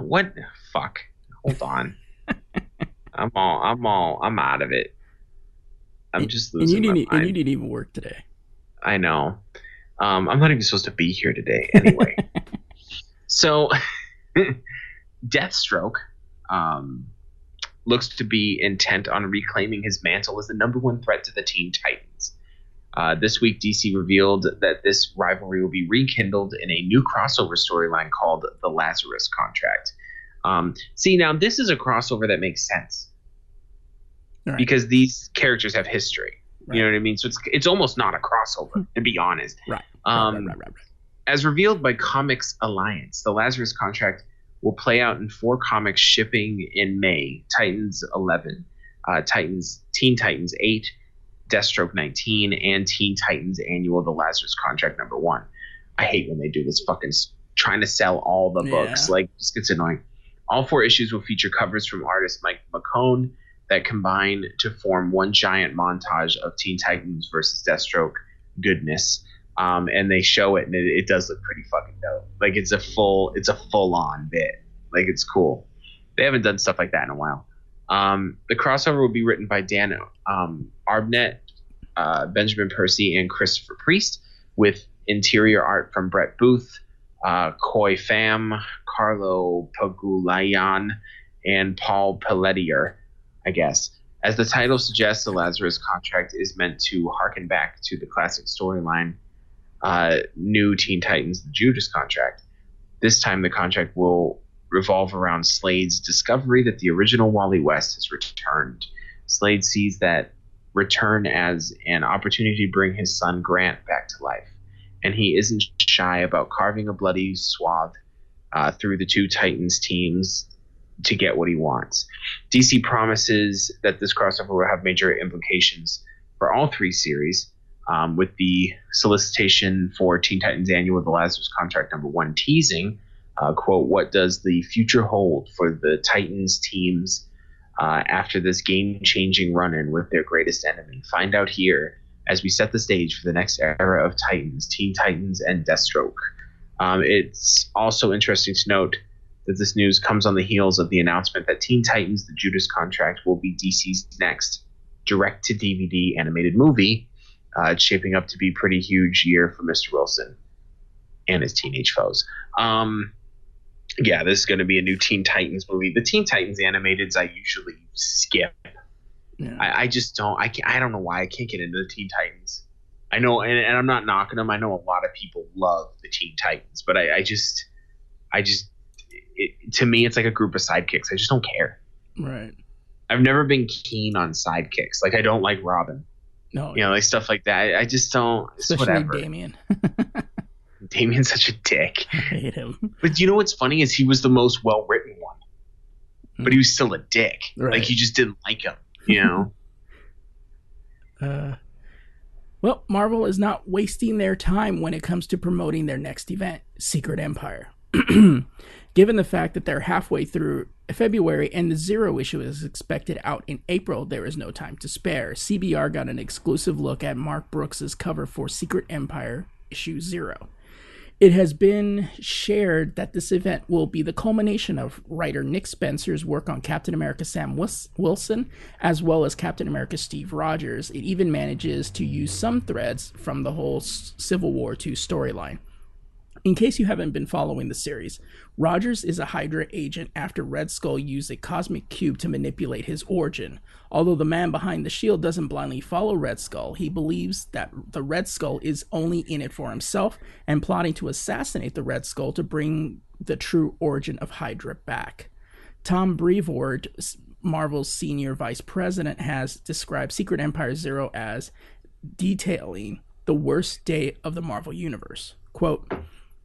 what? Fuck. Hold on. I'm all. I'm all. I'm out of it. I'm just And you losing my didn't. And you didn't even work today. I know. Um, I'm not even supposed to be here today anyway. so, Deathstroke um, looks to be intent on reclaiming his mantle as the number one threat to the Teen Titans. Uh, this week, DC revealed that this rivalry will be rekindled in a new crossover storyline called The Lazarus Contract. Um, see, now this is a crossover that makes sense Right. because these characters have history. Right. You know what I mean? So it's it's almost not a crossover, to be honest. Right. Um, right, right, right, right, right. as revealed by Comics Alliance, the Lazarus contract will play out in four comics shipping in May: Titans 11, uh, Titans, Teen Titans 8, Deathstroke 19, and Teen Titans Annual: The Lazarus Contract Number One. I hate when they do this fucking trying to sell all the books. Yeah. Like, it just gets annoying. All four issues will feature covers from artist Mike McKone that combine to form one giant montage of Teen Titans versus Deathstroke goodness um, and they show it, and it, it does look pretty fucking dope. Like it's a full, it's a full on bit. Like it's cool. They haven't done stuff like that in a while. Um, the crossover will be written by Dan um, uh, Benjamin Percy, and Christopher Priest, with interior art from Brett Booth, uh, Khoi Pham, Carlo Pagulayan, and Paul Pelletier, I guess. As the title suggests, the Lazarus contract is meant to harken back to the classic storyline uh, new Teen Titans, the Judas contract. This time, the contract will revolve around Slade's discovery that the original Wally West has returned. Slade sees that return as an opportunity to bring his son Grant back to life, and he isn't shy about carving a bloody swath uh, through the two Titans teams to get what he wants. DC promises that this crossover will have major implications for all three series, um, with the solicitation for Teen Titans Annual The Lazarus Contract number one teasing, uh, quote, what does the future hold for the Titans teams uh, after this game-changing run-in with their greatest enemy? Find out here as we set the stage for the next era of Titans, Teen Titans, and Deathstroke. Um, it's also interesting to note that this news comes on the heels of the announcement that Teen Titans: The Judas Contract will be DC's next direct-to-DVD animated movie. Uh, it's shaping up to be a pretty huge year for Mr. Wilson and his teenage foes. Um, yeah, this is going to be a new Teen Titans movie. The Teen Titans animateds I usually skip. Yeah. I, I just don't. I can't, I don't know why I can't get into the Teen Titans. I know, and, and I'm not knocking them. I know a lot of people love the Teen Titans, but I, I just, I just, it, to me, it's like a group of sidekicks. I just don't care. right. I've never been keen on sidekicks. Like I don't like Robin, No. you know, like stuff like that. I, just don't. It's especially whatever. Damian. Damian's such a dick. I hate him. But you know what's funny is he was the most well written one, but he hmm. was still a dick. Right. Like you just didn't like him. You know. Uh, well, Marvel is not wasting their time when it comes to promoting their next event, Secret Empire. Given the fact that they're halfway through February and the Zero issue is expected out in April, there is no time to spare. CBR got an exclusive look at Mark Brooks's cover for Secret Empire issue Zero. It has been shared that this event will be the culmination of writer Nick Spencer's work on Captain America Sam Wilson, as well as Captain America Steve Rogers. It even manages to use some threads from the whole Civil War II storyline. In case you haven't been following the series, Rogers is a Hydra agent after Red Skull used a cosmic cube to manipulate his origin. Although the man behind the shield doesn't blindly follow Red Skull, he believes that the Red Skull is only in it for himself and plotting to assassinate the Red Skull to bring the true origin of Hydra back. Tom Brevoort, Marvel's senior vice president, has described Secret Empire Zero as detailing the worst day of the Marvel Universe. Quote,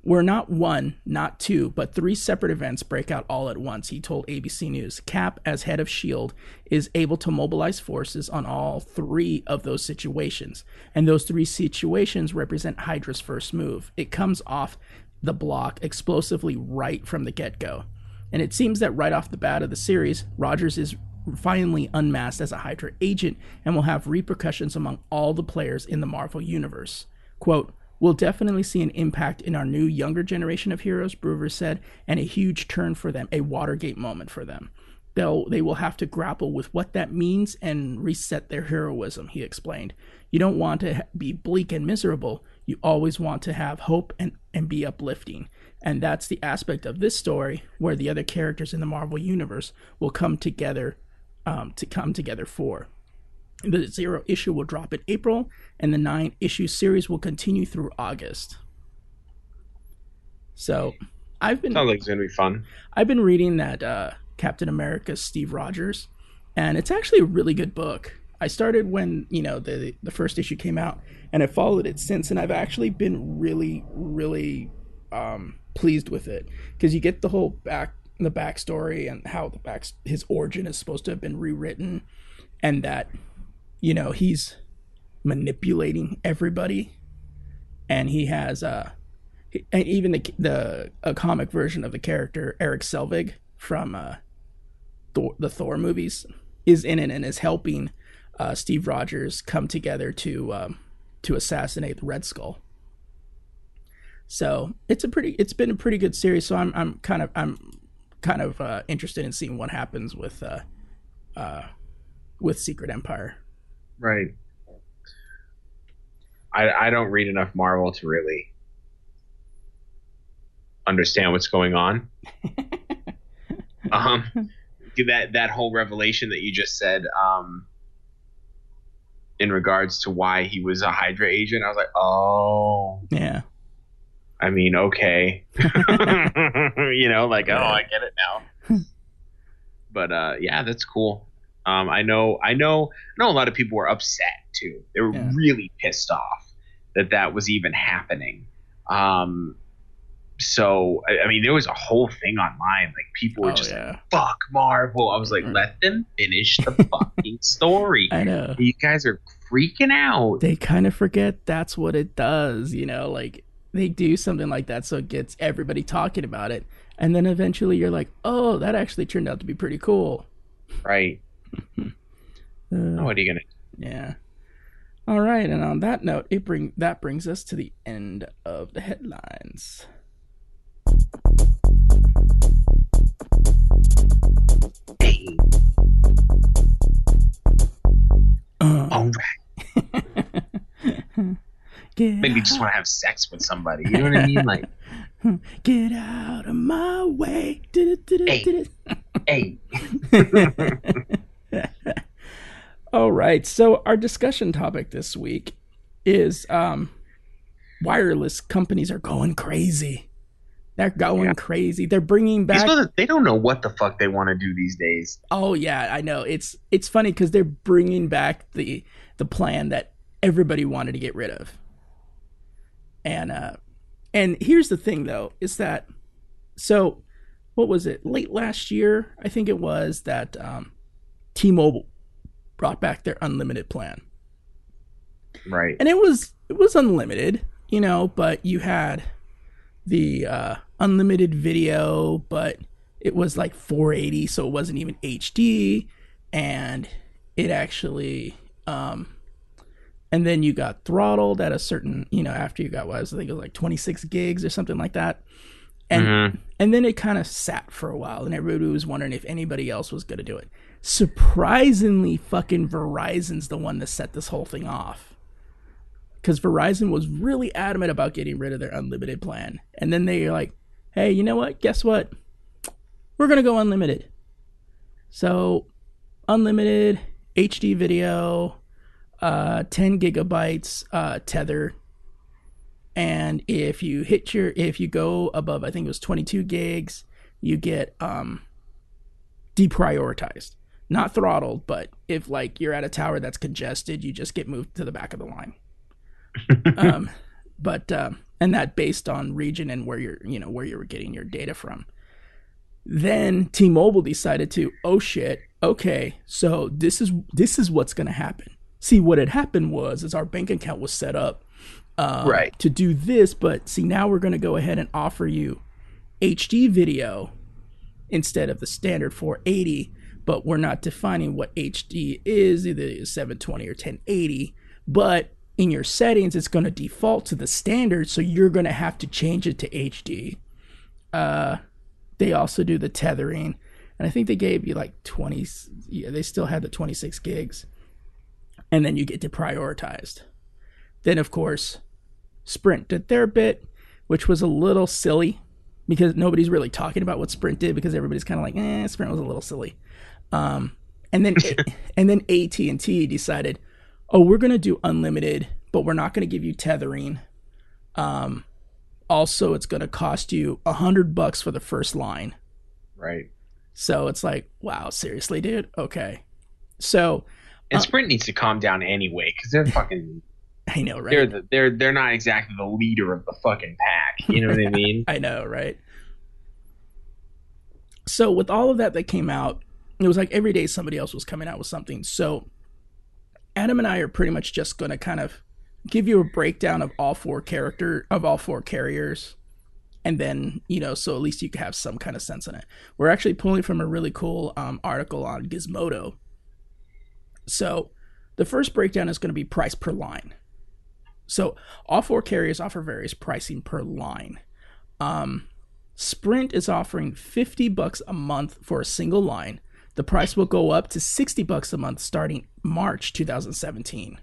we're not one, not two, but three separate events break out all at once, he told ABC News. Cap, as head of S.H.I.E.L.D., is able to mobilize forces on all three of those situations. And those three situations represent Hydra's first move. It comes off the block explosively right from the get go. And it seems that right off the bat of the series, Rogers is finally unmasked as a Hydra agent and will have repercussions among all the players in the Marvel Universe. Quote, We'll definitely see an impact in our new younger generation of heroes, Brevoort said, and a huge turn for them, a Watergate moment for them. They'll they will have to grapple with what that means and reset their heroism, he explained. You don't want to be bleak and miserable. You always want to have hope and, and be uplifting. And that's the aspect of this story where the other characters in the Marvel universe will come together um, to come together for. The zero issue will drop in April, and the nine issue series will continue through August. So, I've been Sounds like it's gonna be fun. I've been reading that uh, Captain America Steve Rogers, and it's actually a really good book. I started when you know the the first issue came out, and I followed it since, and I've actually been really, really um, pleased with it because you get the whole back the backstory and how the back his origin is supposed to have been rewritten, and that you know he's manipulating everybody and he has uh and even the the a comic version of the character Erik Selvig from uh Thor, the Thor movies is in it and is helping uh, Steve Rogers come together to um, to assassinate the Red Skull. So it's a pretty it's been a pretty good series. So I'm I'm kind of I'm kind of uh, interested in seeing what happens with uh, uh, with Secret Empire. Right. I I don't read enough Marvel to really understand what's going on. um, that that whole revelation that you just said, um, in regards to why he was a Hydra agent, I was like, oh, Yeah. I mean, okay, you know, like oh, I get it now. but uh, yeah, that's cool. Um, I know, I know, I know. A lot of people were upset too. They were Yeah. really pissed off that that was even happening. Um, so I, I mean, there was a whole thing online. Like people were Oh, just yeah. like, "Fuck Marvel." I was like, Mm. "Let them finish the fucking story." I know. You guys are freaking out. They kind of forget that's what it does, you know, like they do something like that so it gets everybody talking about it. And then eventually you're like, oh, that actually turned out to be pretty cool. Right? Uh, What are you gonna? Yeah. All right, and on that note, it bring that brings us to the end of the headlines. Hey, Uh, all right. get, Maybe just want to have sex with somebody. You know what I mean? Like, get out of my way. Hey. hey, All right. So our discussion topic this week is um wireless companies are going crazy. They're going Yeah. crazy. They're bringing back they don't know what the fuck they want to do these days. Oh yeah, I know. It's it's funny cuz they're bringing back the the plan that everybody wanted to get rid of. And uh and here's the thing though is that so what was it? Late last year, I think it was that um T-Mobile brought back their unlimited plan. Right. And it was it was unlimited, you know, but you had the uh unlimited video, but it was like 480, so it wasn't even HD and it actually um and then you got throttled at a certain, you know, after you got what I was- I think it was like 26 gigs or something like that. And Mhm. and then it kind of sat for a while and everybody was wondering if anybody else was going to do it. Surprisingly fucking Verizon's the one that set this whole thing off because Verizon was really adamant about getting rid of their unlimited plan. And then they're like, hey, you know what? Guess what? We're going to go unlimited. So, unlimited HD video, uh, 10 gigabytes uh, tether. And if you hit your, if you go above, I think it was 22 gigs, you get um, deprioritized. Not throttled, but if like you're at a tower that's congested, you just get moved to the back of the line. um, but um, and that based on region and where you're, you know, where you were getting your data from. Then T-Mobile decided to, oh shit, okay, so this is this is what's going to happen. See, what had happened was is our bank account was set up um, Right. to do this, but see now we're going to go ahead and offer you HD video instead of the standard 480, but we're not defining what HD is, either 720 or 1080. But in your settings, it's going to default to the standard, so you're going to have to change it to HD. Uh, they also do the tethering, and I think they gave you like 20. Yeah, they still had the 26 gigs, and then you get deprioritized. Then, of course, Sprint did their bit, which was a little silly because nobody's really talking about what Sprint did because everybody's kind of like, eh, Sprint was a little silly. Um, and then and then AT and T decided, oh, we're gonna do unlimited, but we're not gonna give you tethering. Um, also, it's gonna cost you a hundred bucks for the first line. Right. So it's like, wow, seriously, dude? Okay. So And Sprint needs to calm down anyway because they're fucking. I know, right? They're the, they're they're not exactly the leader of the fucking pack. You know what I mean? I know, right? So with all of that that came out, it was like every day somebody else was coming out with something. So Adam and I are pretty much just going to kind of give you a breakdown of all four character of all four carriers and then you know so at least you can have some kind of sense in it. We're actually pulling from a really cool um, article on gizmodo. So the first breakdown is going to be price per line. So all four carriers offer various pricing per line. Um, sprint is offering 50 bucks a month for a single line the price will go up to 60 bucks a month starting march 2017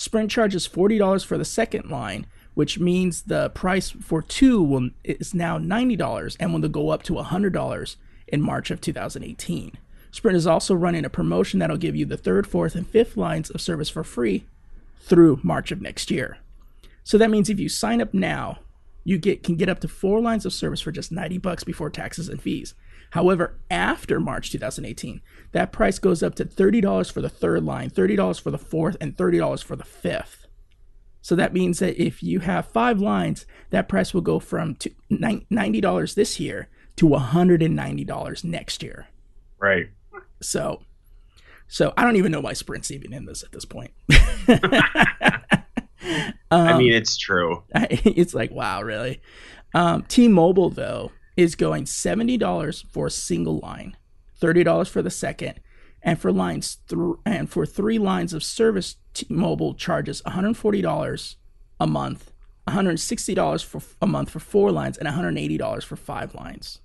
Sprint charges forty dollars for the second line, which means the price for two will is now ninety dollars and will go up to hundred dollars in March of 2018. Sprint is also running a promotion that'll give you the third, fourth, and fifth lines of service for free through March of next year. So that means if you sign up now, you get can get up to four lines of service for just 90 bucks before taxes and fees. However, after March 2018, that price goes up to $30 for the third line, $30 for the fourth, and $30 for the fifth. So that means that if you have five lines, that price will go from $90 this year to $190 next year. Right. So, so I don't even know why Sprint's even in this at this point. I mean, it's true. it's like, wow, really? Um, T-Mobile though is going seventy dollars for a single line, thirty dollars for the second, and for lines th- and for three lines of service, T-Mobile charges one hundred forty dollars a month, one hundred sixty dollars for a month for four lines, and one hundred eighty dollars for five lines.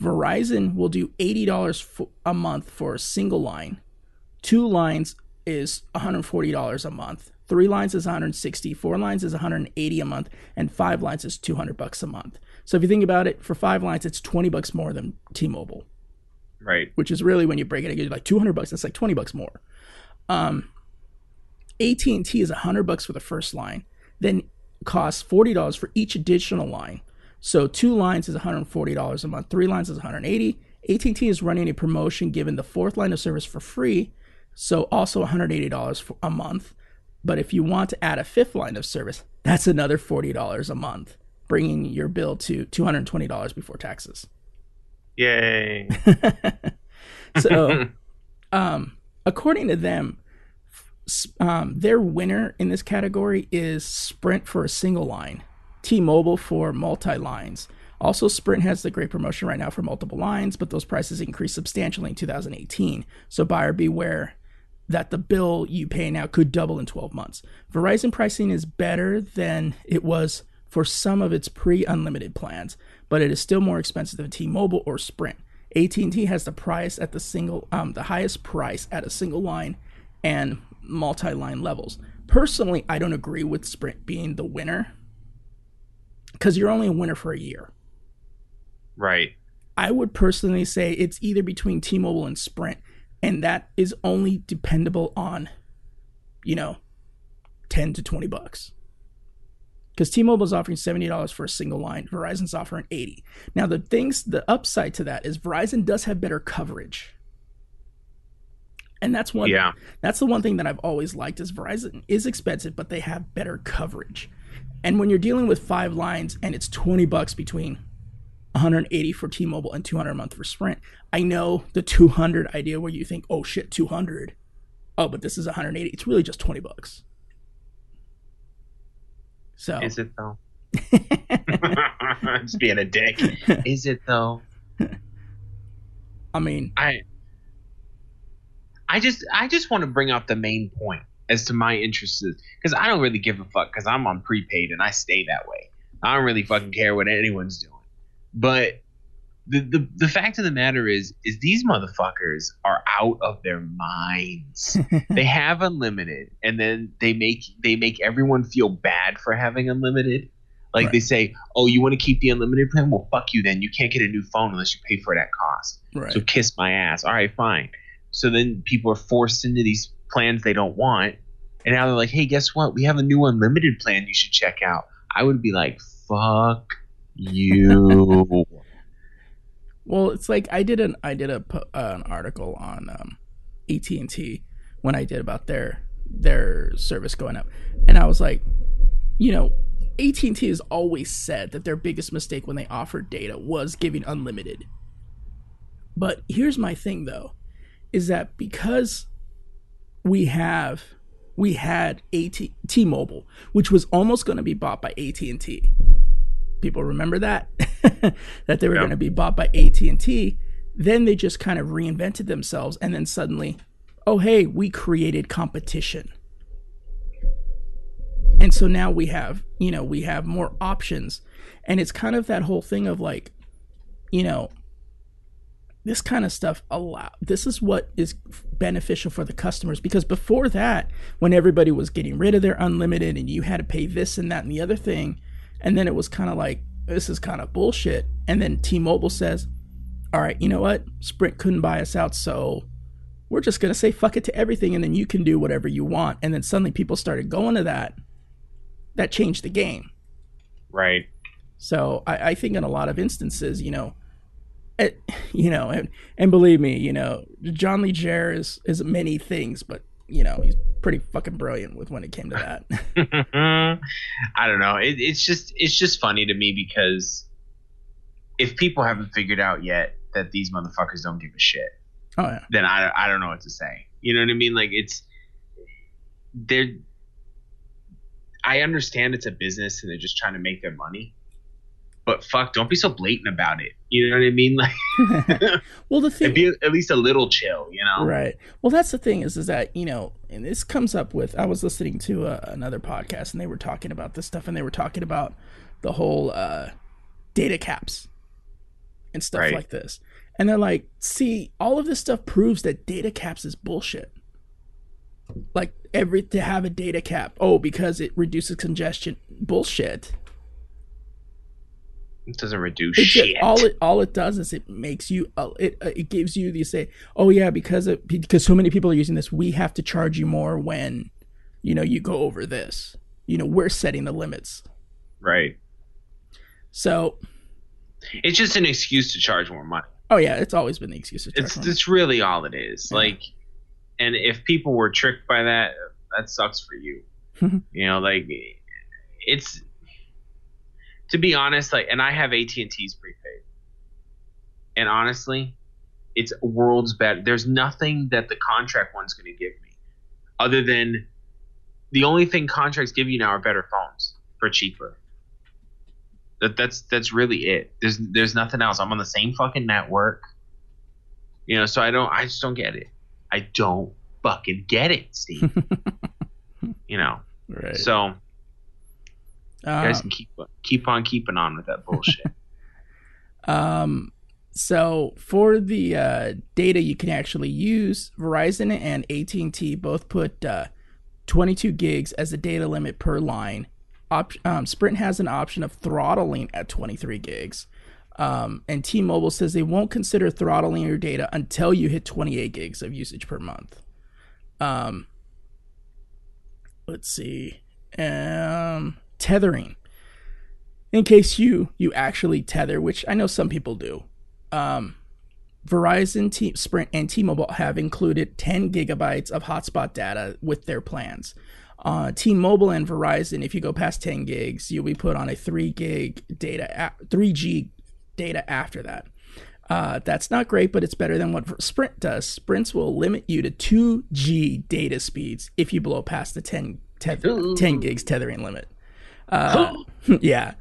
Verizon will do eighty dollars a month for a single line. Two lines is one hundred forty dollars a month. Three lines is 160, four lines is 180 a month, and five lines is 200 bucks a month. So if you think about it, for five lines, it's 20 bucks more than T-Mobile, Right. which is really when you break it, it gives you like 200 bucks. It's like 20 bucks more. Um, AT&T is 100 bucks for the first line, then costs $40 for each additional line. So two lines is $140 a month, three lines is 180. AT&T is running a promotion giving the fourth line of service for free, so also $180 for a month. But if you want to add a fifth line of service, that's another $40 a month, bringing your bill to $220 before taxes. Yay. So, um, according to them, um, their winner in this category is Sprint for a single line, T-Mobile for multi lines. Also, Sprint has the great promotion right now for multiple lines, but those prices increased substantially in 2018. So, buyer beware that the bill you pay now could double in 12 months. Verizon pricing is better than it was for some of its pre-unlimited plans, but it is still more expensive than T-Mobile or Sprint. AT&T has the price at the single um, the highest price at a single line and multi-line levels. personally, I don't agree with Sprint being the winner because you're only a winner for a year. Right. I would personally say it's either between T-Mobile and Sprint, and that is only dependable on, you know, ten to twenty bucks. Because T-Mobile is offering seventy dollars for a single line, Verizon's offering eighty. Now the things, the upside to that is Verizon does have better coverage, and that's one. Yeah. That's the one thing that I've always liked is Verizon is expensive, but they have better coverage. And when you're dealing with five lines and it's twenty bucks between 180 for T-Mobile and 200 a month for Sprint. I know the 200 idea where you think, "Oh shit, 200." Oh, but this is 180. It's really just 20 bucks. So Is it though? Just being a dick. Is it though? I mean, I I just I just want to bring up the main point as to my interests because I don't really give a fuck because I'm on prepaid and I stay that way. I don't really fucking care what anyone's doing. But the, the the fact of the matter is is these motherfuckers are out of their minds. they have unlimited and then they make they make everyone feel bad for having unlimited. Like Right. they say, "Oh, you want to keep the unlimited plan? Well, fuck you then. You can't get a new phone unless you pay for it at cost." right. So kiss my ass. All right, fine. So then people are forced into these plans they don't want. And now they're like, hey, guess what? We have a new unlimited plan you should check out. I would be like, fuck you. Well, it's like I did an I did a uh, an article on um, AT and T when I did about their their service going up, and I was like, you know, AT and T has always said that their biggest mistake when they offered data was giving unlimited. But here's my thing though, is that because we have we had AT T-Mobile, which was almost going to be bought by AT and T. People remember that that they were Yeah. going to be bought by AT&T. Then they just kind of reinvented themselves and then suddenly, oh hey, we created competition. And so now we have, you know, we have more options. And it's kind of that whole thing of like, you know, this kind of stuff allow this is what is beneficial for the customers because before that when everybody was getting rid of their unlimited and you had to pay this and that and the other thing and then it was kind of like this is kind of bullshit. And then T-Mobile says all right you know what? Sprint couldn't buy us out so we're just going to say fuck it to everything and then you can do whatever you want. And then suddenly people started going to that that changed the game. Right. so I, I think in a lot of instances, you know, it, you know, and, and believe me, you know, John Legere is is many things, but you know, he's pretty fucking brilliant with when it came to that. I don't know. It, it's just it's just funny to me because if people haven't figured out yet that these motherfuckers don't give a shit, oh yeah, then I, I don't know what to say. You know what I mean? Like it's they're I understand it's a business and they're just trying to make their money. But fuck, don't be so blatant about it. You know what I mean? Like well the thing, be at least a little chill, you know? right? Well, that's the thing is, is that you know, and this comes up with I was listening to uh another podcast and they were talking about this stuff and they were talking about the whole uh, data caps and stuff Right. like this, and they're like, see, all of this stuff proves that data caps is bullshit. Like every to have a data cap, oh, because it reduces congestion, bullshit. It doesn't reduce It shit. all it all it does is it makes you uh, it uh, it gives you the say oh yeah because it, because so many people are using this we have to charge you more when you know you go over this you know we're setting the limits right. so It's just an excuse to charge more money. oh yeah it's always been the excuse to charge It's more. really all it is. Yeah. Like and if people were tricked by that, that sucks for you. you know, like it's to be honest, like and I have AT&T's prepaid. And honestly, it's worlds better. There's nothing that the contract one's going to give me other than the only thing contracts give you now are better phones for cheaper. That that's that's really it. There's there's nothing else. I'm on the same fucking network. You know, so I don't I just don't get it. I don't fucking get it, Steve. you know. right So you guys um, can keep keep on keeping on with that bullshit. um so for the uh, data you can actually use verizon and at&t both put uh, 22 gigs as the data limit per line. Op- um, Sprint has an option of throttling at 23 gigs. Um, and T-Mobile says they won't consider throttling your data until you hit 28 gigs of usage per month. Um, let's see. Um, tethering. In case you you actually tether, which I know some people do. Um, Verizon, T- Sprint, and T-Mobile have included 10 gigabytes of hotspot data with their plans. Uh, T-Mobile and Verizon, if you go past 10 gigs, you'll be put on a 3 gig data, 3G data after that. Uh, that's not great, but it's better than what Sprint does. Sprints will limit you to 2G data speeds if you blow past the 10, tether, 10 gigs tethering limit. Uh, yeah,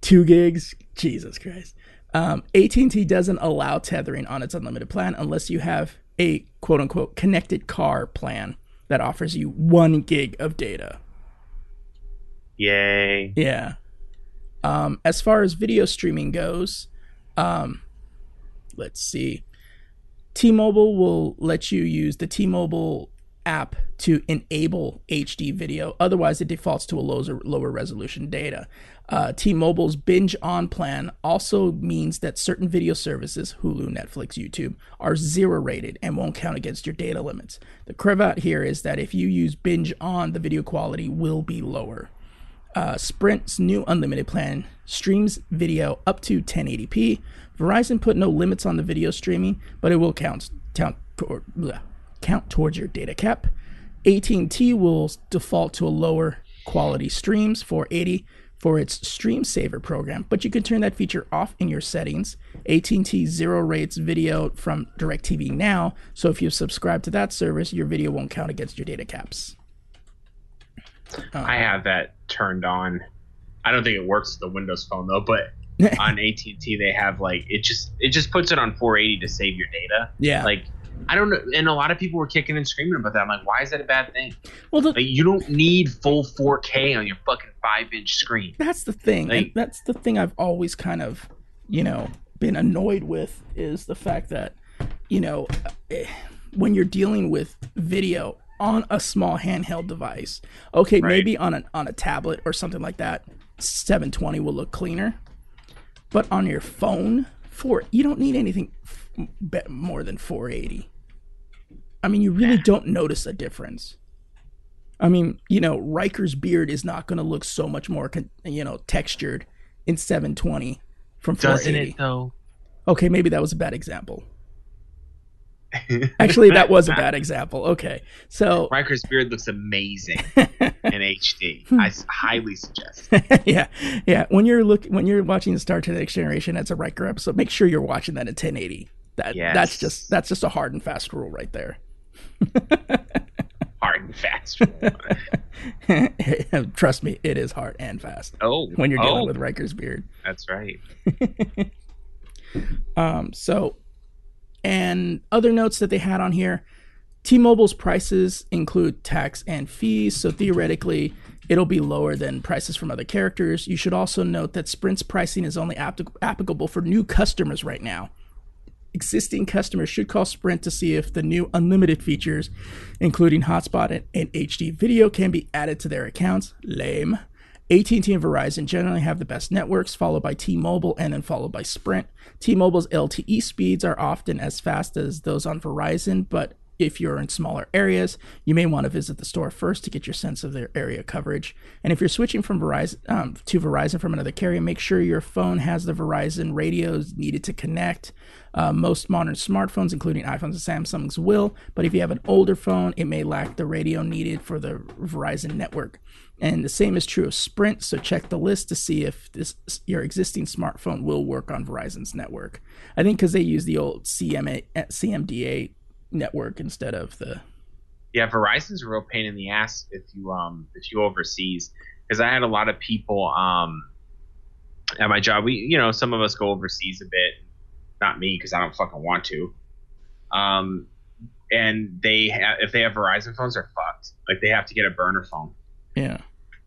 2 gigs, Jesus Christ. Um, AT&T doesn't allow tethering on its unlimited plan unless you have a quote unquote connected car plan that offers you one gig of data. Yay. Yeah. Um, as far as video streaming goes, um, let's see. T-Mobile will let you use the T-Mobile app to enable HD video. Otherwise, it defaults to a lower, lower resolution data. Uh, T-Mobile's binge on plan also means that certain video services, Hulu, Netflix, YouTube, are zero rated and won't count against your data limits. The caveat here is that if you use binge on, the video quality will be lower. Uh, Sprint's new unlimited plan streams video up to 1080p. Verizon put no limits on the video streaming, but it will count count, count towards your data cap. AT&T will default to a lower quality streams 480 for its Stream Saver program, but you can turn that feature off in your settings. AT&T zero rates video from DirecTV Now, so if you subscribe to that service, your video won't count against your data caps. I have that turned on. I don't think it works with the Windows phone though, but on AT&T they have like it just it just puts it on 480 to save your data. Yeah. Like I don't know, and a lot of people were kicking and screaming about that. I'm like, why is that a bad thing? Well, the, Like you don't need full 4K on your fucking five inch screen. that's the thing. Like- that's the thing I've always kind of, you know, been annoyed with is the fact that, you know, eh, when you're dealing with video on a small handheld device, okay, Right. maybe on a on a tablet or something like that, 720 will look cleaner. But on your phone, for you don't need anything f- be- more than 480. I mean, you really don't notice a difference. I mean, you know, Riker's beard is not going to look so much more, con- you know, textured in 720 from 480. Doesn't it though? Okay, maybe that was a bad example. Actually, that was a bad example. Okay, so Riker's beard looks amazing in HD. Hmm. I highly suggest. yeah, yeah. When you're look when you're watching Star Trek: Next Generation, that's a Riker episode. Make sure you're watching that in 1080. That Yes. that's just that's just a hard and fast rule right there. Hard and fast. Trust me, it is hard and fast Oh, when you're dealing oh, with Riker's beard. That's right. Um, so, and other notes that they had on here T Mobile's prices include tax and fees, so theoretically, it'll be lower than prices from other characters. You should also note that Sprint's pricing is only applic- applicable for new customers right now. Existing customers should call Sprint to see if the new unlimited features, including hotspot and, and HD video, can be added to their accounts. Lame. AT&T and Verizon generally have the best networks, followed by T-Mobile and then followed by Sprint. T-Mobile's LTE speeds are often as fast as those on Verizon, but if you're in smaller areas, you may want to visit the store first to get your sense of their area coverage. And if you're switching from Verizon um, to Verizon from another carrier, make sure your phone has the Verizon radios needed to connect. Uh, most modern smartphones, including iPhones and Samsungs, will, but if you have an older phone, it may lack the radio needed for the Verizon network. And the same is true of Sprint, so check the list to see if this your existing smartphone will work on Verizon's network. I think because they use the old CMA, CMDA network instead of the Yeah, Verizon's a real pain in the ass if you um if you overseas because I had a lot of people um at my job. We you know some of us go overseas a bit, not me because I don't fucking want to. Um, and they ha- if they have Verizon phones, they're fucked. Like they have to get a burner phone yeah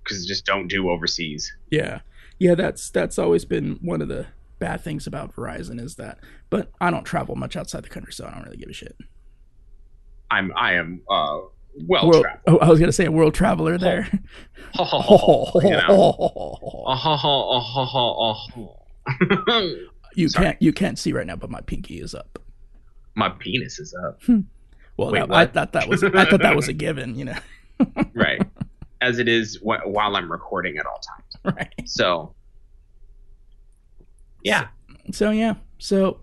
because just don't do overseas. yeah yeah that's that's always been one of the bad things about Verizon is that. But I don't travel much outside the country, so I don't really give a shit. I'm I am uh well world, oh, I was gonna say a world traveler there. you know. you you Sorry. can't you can't see right now, but my pinky is up. My penis is up. Well, Wait, that- I thought that was I thought that was a given. You know, right. As it is wh- while I'm recording at all times. right? So, yeah. So yeah, so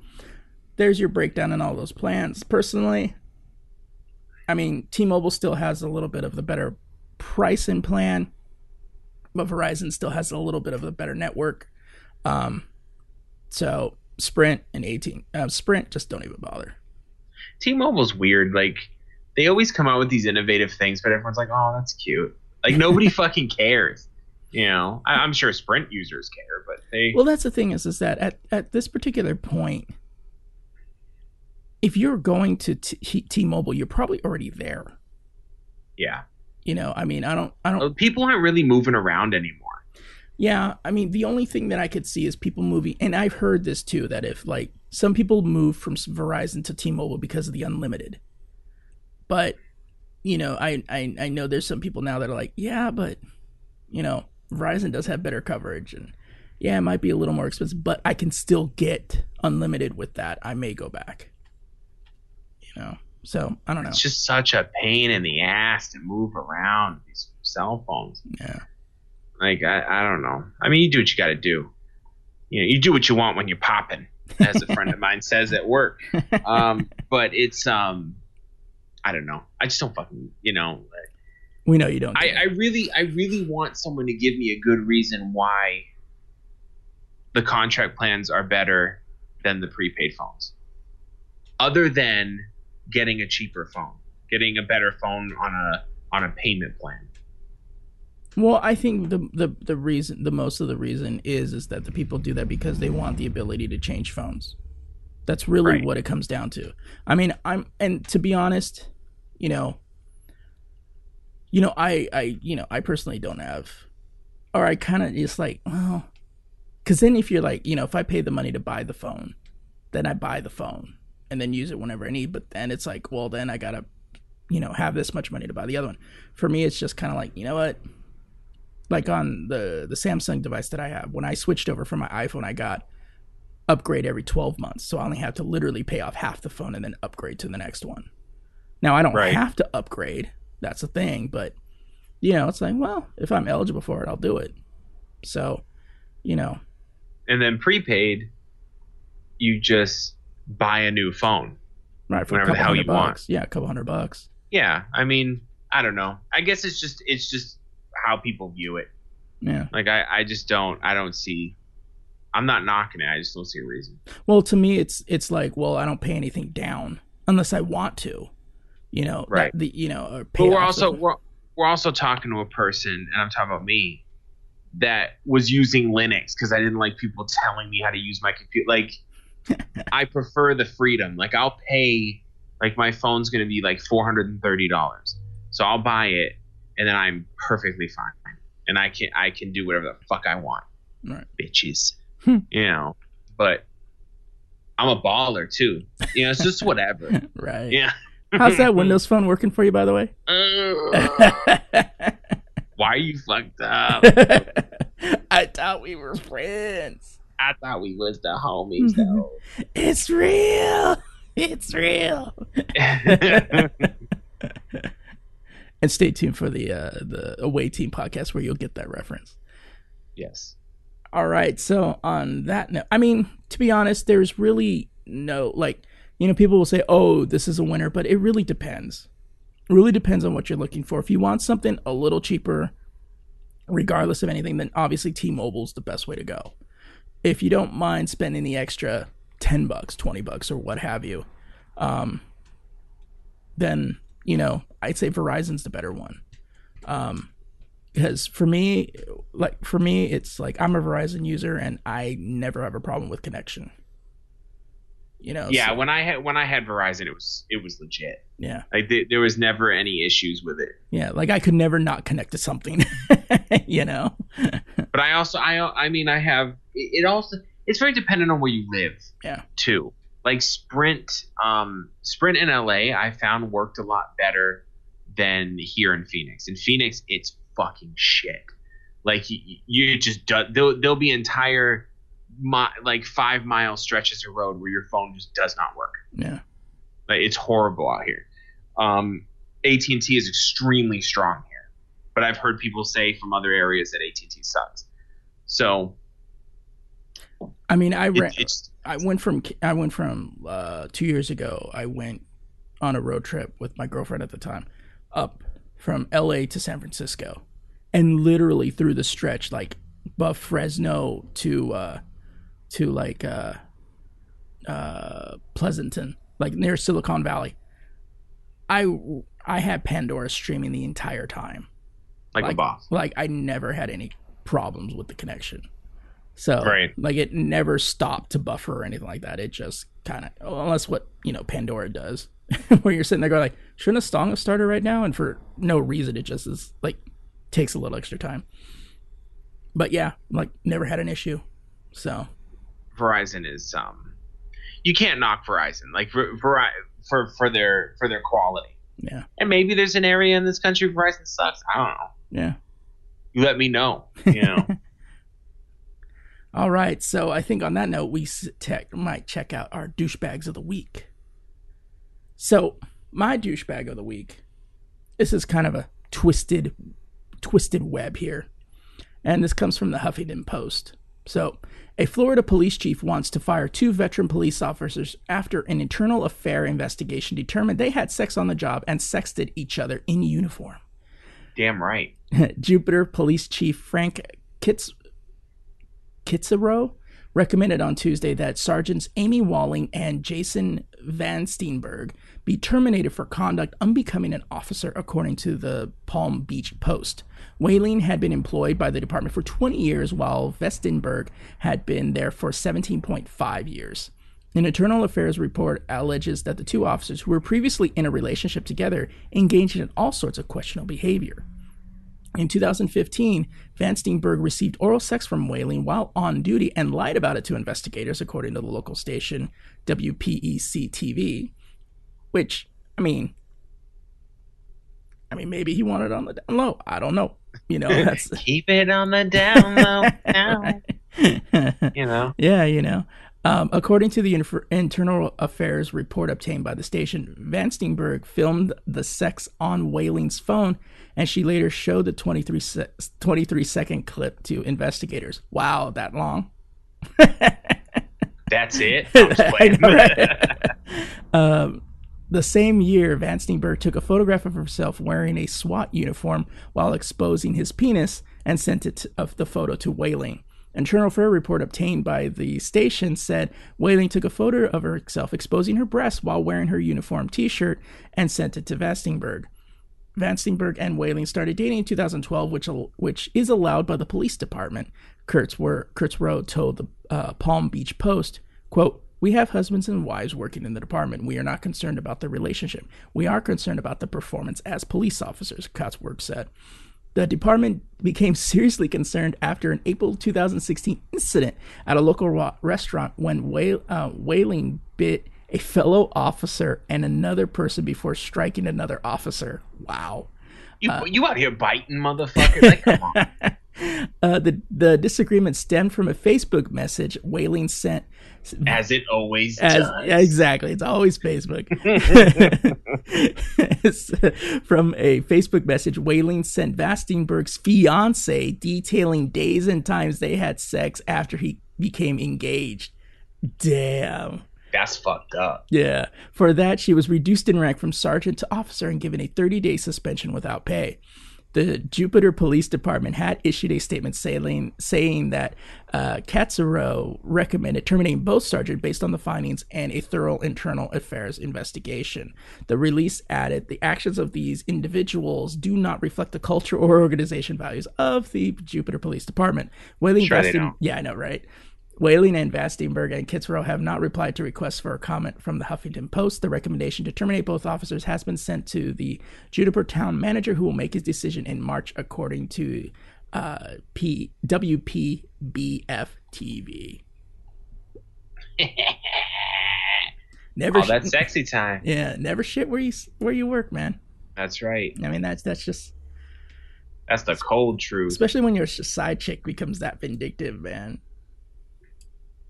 there's your breakdown and all those plans. Personally, I mean, T-Mobile still has a little bit of the better price pricing plan, but Verizon still has a little bit of a better network. Um, so Sprint and 18, uh, Sprint just don't even bother. T-Mobile's weird. Like they always come out with these innovative things, but everyone's like, "Oh, that's cute." Like nobody fucking cares. You know, I, I'm sure Sprint users care, but they Well, that's the thing is, is that at, at this particular point, if you're going to T- T-Mobile, you're probably already there. yeah. You know, I mean, I don't, I don't, People aren't really moving around anymore. Yeah, I mean, the only thing that I could see is people moving, and I've heard this too that if like some people move from Verizon to T-Mobile because of the unlimited, but you know, I I I know there's some people now that are like, yeah, but you know, Verizon does have better coverage, and yeah, it might be a little more expensive, but I can still get unlimited with that. I may go back. You know, so I don't know. It's just such a pain in the ass to move around these cell phones. Yeah, Like I, I don't know. I mean, you do what you got to do. You know, you do what you want when you're popping, as a friend of mine says at work. Um, but it's um, I don't know. I just don't fucking you know. we know you don't. I. I really, I really want someone to give me a good reason why the contract plans are better than the prepaid phones, other than getting a cheaper phone, getting a better phone on a on a payment plan. Well, I think the, the the reason, the most of the reason is is that the people do that because they want the ability to change phones. That's really Right. what it comes down to. I mean, I'm and to be honest, you know, you know, I I you know, I personally don't have, or I kind of just like, well, because then if you're like, you know, if I pay the money to buy the phone, then I buy the phone and then use it whenever I need. But then it's like, well, then I gotta, you know, have this much money to buy the other one. For me, it's just kind of like, you know what? Like on the the Samsung device that I have, when I switched over from my iPhone, I got upgrade every 12 months. So I only have to literally pay off half the phone and then upgrade to the next one. Now I don't Right. have to upgrade. That's the thing, but you know, it's like, well, if I'm eligible for it, I'll do it. So, you know, And then prepaid, you just buy a new phone. right for Whatever the hell you want. Yeah, a couple hundred bucks. Yeah, I mean, I don't know. I guess it's just it's just how people view it. Yeah. Like I, I just don't I don't see I'm not knocking it. I just don't see a reason. Well, to me, it's it's like, well, I don't pay anything down unless I want to. You know, that- Right. the you know, or pay But we're also we're, we're also talking to a person, and I'm talking about me, that was using Linux because I didn't like people telling me how to use my computer. Like, I prefer the freedom. Like, I'll pay. Like, my phone's gonna be like four hundred and thirty dollars, so I'll buy it, and then I'm perfectly fine, and I can I can do whatever the fuck I want, Right. bitches. Hmm. you know, but I'm a baller too. You know, it's just whatever. right. Yeah. How's that Windows Phone working for you, by the way? Uh, why are you fucked up? I thought we were friends. I thought we was the homies though. It's real. It's real. And stay tuned for the uh, the away team podcast where you'll get that reference. yes. All right. So on that note, I mean, to be honest, there's really no like, you know, people will say, "Oh, this is a winner," but it really depends. It really depends on what you're looking for. If you want something a little cheaper, regardless of anything, then obviously T-Mobile's the best way to go. If you don't mind spending the extra ten bucks, twenty bucks, or what have you, um, then you know I'd say Verizon's the better one. Um, because for me, like for me, it's like I'm a Verizon user and I never have a problem with connection. You know? Yeah, so- when I had when I had Verizon, it was it was legit. yeah, Like th- there was never any issues with it. yeah. Like I could never not connect to something. you know? But I also I I mean I have it it also it's very dependent on where you live. Yeah. Too. Like Sprint um Sprint in LA I found worked a lot better than here in Phoenix. In Phoenix, it's fucking shit. Like you, you just do, there'll, there'll be entire mi- like five mile stretches of road where your phone just does not work. Yeah. Like it's horrible out here. Um, AT and T is extremely strong here, but I've heard people say from other areas that AT and T sucks. So I mean, I it, ran, it's I went from I went from uh, two years ago. I went on a road trip with my girlfriend at the time, up from L.A. to San Francisco, and literally through the stretch, like above Fresno to uh, to like uh, uh, Pleasanton, like near Silicon Valley. I I had Pandora streaming the entire time. like, a boss. Like I never had any problems with the connection. So Right. like it never stopped to buffer or anything like that. It just kind of unless what you know Pandora does, where you're sitting there going like, shouldn't a song have started right now? And for no reason, it just is like takes a little extra time. But yeah, like never had an issue. So Verizon is um, you can't knock Verizon like Ver- for for their for their quality. yeah, And maybe there's an area in this country Verizon sucks. I don't know. yeah. You let me know. You know. All right. So I think on that note, we tech, might check out our douchebags of the week. So my douchebag of the week, this is kind of a twisted, twisted web here, and this comes from the Huffington Post. So a Florida police chief wants to fire two veteran police officers after an internal affair investigation determined they had sex on the job and sexted each other in uniform. Damn right. Jupiter Police Chief Frank Kitz Kitzerow recommended on Tuesday that Sergeants Amy Walling and Jason Van Steenberg be terminated for conduct unbecoming an officer, according to the Palm Beach Post. Whaling had been employed by the department for 20 years, while Vestenberg had been there for 17.5 years. An internal affairs report alleges that the two officers, who were previously in a relationship together, engaged in all sorts of questionable behavior. In 2015, Van Steenberg received oral sex from Whaling while on duty and lied about it to investigators, according to the local station WPEC TV. Which, I mean, I mean, maybe he wanted on the down low. I don't know. You know, that's Keep it on the down low now. You know. yeah, you know. Um, according to the inf- internal affairs report obtained by the station, Van Steenberg filmed the sex on Whaling's phone, and she later showed the 23, se- 23 second clip to investigators. Wow, that long? That's it. Um, the same year, Van Steenberg took a photograph of himself wearing a SWAT uniform while exposing his penis and sent it to, of the photo to Whaling. Internal Affair report obtained by the station said Whaling took a photo of herself exposing her breasts while wearing her uniform T-shirt and sent it to Vastenberg. Van Steenberg and Whaling started dating in 2012, which which is allowed by the police department. Kurtz were Kurtz Rowe told the uh, Palm Beach Post, "quote We have husbands and wives working in the department. We are not concerned about the relationship. We are concerned about the performance as police officers." Cotsworth said. The department became seriously concerned after an April 2016 incident at a local restaurant when Whale, uh, Whaling bit a fellow officer and another person before striking another officer. Wow. You, you out here biting, motherfucker? Like, come on. Uh, the the disagreement stemmed from a Facebook message Whaling sent As it always as does. exactly. It's always facebook. From a facebook message whaling sent vastenberg's fiance detailing days and times they had sex after he became engaged. Damn. That's fucked up. yeah. For that she was reduced in rank from sergeant to officer and given a 30-day suspension without pay the Jupiter Police Department had issued a statement saying, saying that uh, Katsuro recommended terminating both sergeant based on the findings and a thorough internal affairs investigation. The release added the actions of these individuals do not reflect the culture or organization values of the Jupiter Police Department. Whaling Sure yeah, I know, right? Whaling and Vastenberg and Kitzerow have not replied to requests for a comment from the Huffington Post. The recommendation to terminate both officers has been sent to the Juniper Town manager, who will make his decision in March, according to uh, P- WPBF TV. Never, All sh- sexy time. yeah, never shit where you where you work, man. That's right. I mean, that's that's just That's the cold truth. especially when your side chick becomes that vindictive, man.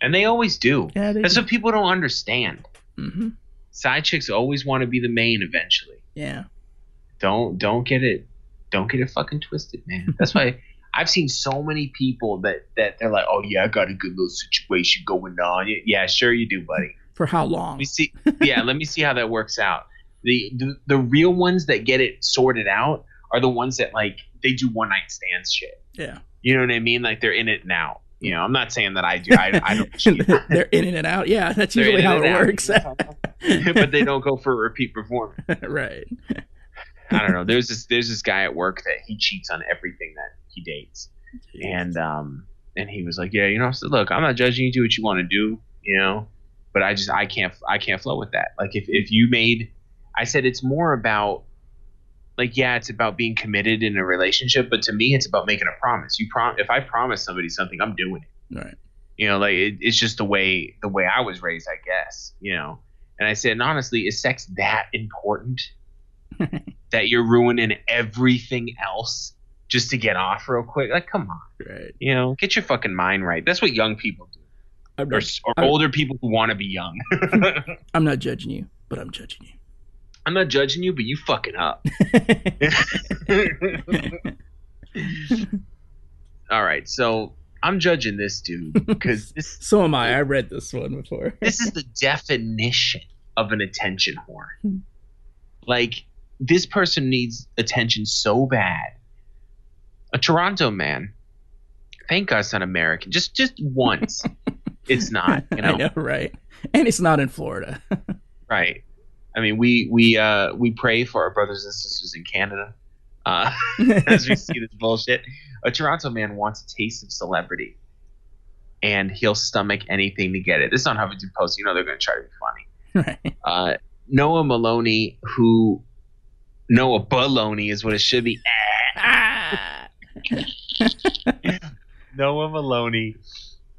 And they always do. Yeah, That's what people don't understand. hmm Side chicks always want to be the main eventually. Yeah. Don't don't get it don't get it fucking twisted, man. That's why I've seen so many people that that they're like, "Oh yeah, I got a good little situation going on." Yeah, sure you do, buddy. For how long? Let me see. Yeah, let me see how that works out. The, the the real ones that get it sorted out are the ones that like they do one night stands shit. Yeah. You know what I mean? Like they're in it now. You know, I'm not saying that I do. I, I don't cheat. They're in and out. Yeah, that's They're usually how it out. works. but they don't go for a repeat performance. right. I don't know. There's this there's this guy at work that he cheats on everything that he dates, and um and he was like, yeah, you know, I said, look, I'm not judging you. Do what you want to do, you know, but I just I can't I can't flow with that. Like if if you made, I said it's more about like yeah, it's about being committed in a relationship, but to me, it's about making a promise. You prom if I promise somebody something, I'm doing it. Right. You know, like it, it's just the way the way I was raised, I guess. You know, and I said, and honestly, is sex that important that you're ruining everything else just to get off real quick? Like, come on, Right. you know, get your fucking mind right. That's what young people do, or, not, or I- older people who want to be young. I'm not judging you, but I'm judging you. I'm not judging you, but you fucking up. All right, so I'm judging this dude because this so am I. I read this one before. this is the definition of an attention Hmm. whore. Like this person needs attention so bad. A Toronto man. Thank God it's not American. Just just once. it's not, you I know. know, right? And it's not in Florida. Right. I mean we we uh we pray for our brothers and sisters in Canada. Uh as we see this bullshit. A Toronto man wants a taste of celebrity. And he'll stomach anything to get it. This is on Huffington Post. You know they're gonna try to be funny. right. uh, Noah Maloney, who Noah Baloney is what it should be. Ah! Noah Maloney,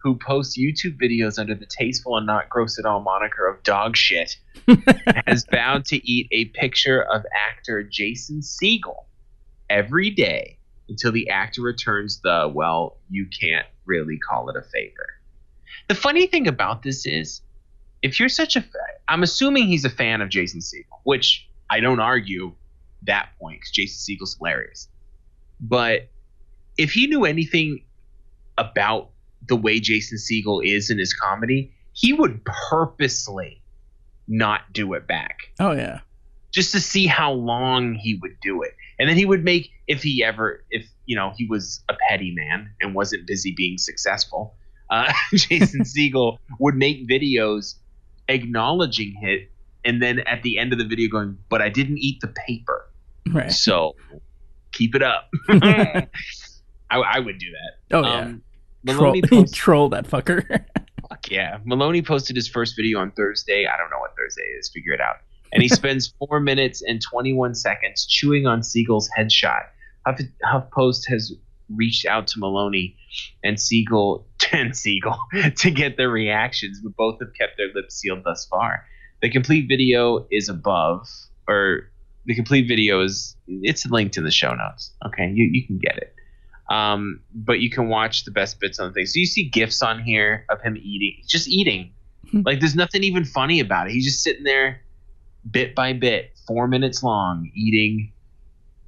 who posts YouTube videos under the tasteful and not gross at all moniker of dog shit, has vowed to eat a picture of actor Jason Segel every day until the actor returns the well, you can't really call it a favor. The funny thing about this is, if you're such a fa- I'm assuming he's a fan of Jason Segel, which I don't argue that point because Jason Segel's hilarious. But if he knew anything about the way Jason Segel is in his comedy, he would purposely not do it back Oh yeah. just to see how long he would do it. And then he would make if he ever if you know he was a petty man and wasn't busy being successful, uh, Jason Segel would make videos acknowledging it and then at the end of the video going, "But I didn't eat the paper." Right. So keep it up. I, I would do that. Oh yeah. Um, Troll, Maloney posted, troll that fucker. fuck yeah. Maloney posted his first video on Thursday. I don't know what Thursday is. Figure it out. And he spends four minutes and 21 seconds chewing on Segel's headshot. Huff, HuffPost has reached out to Maloney and Segel and Segel to get their reactions, but both have kept their lips sealed thus far. The complete video is above, or the complete video is it's linked in the show notes. Okay, you you can get it. Um, but you can watch the best bits on the thing. So you see gifs on here of him eating, just eating. like there's nothing even funny about it. He's just sitting there, bit by bit, four minutes long, eating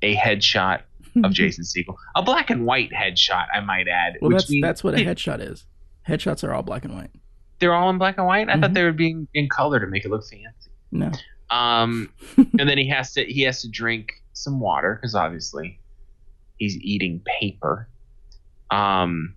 a headshot of Jason Segel, a black and white headshot, I might add. well, which that's means that's what a headshot is. Headshots are all black and white. they're all in black and white. I thought Mhm. they were being in color to make it look fancy. No. Um, and then he has to he has to drink some water because obviously he's eating paper. Um,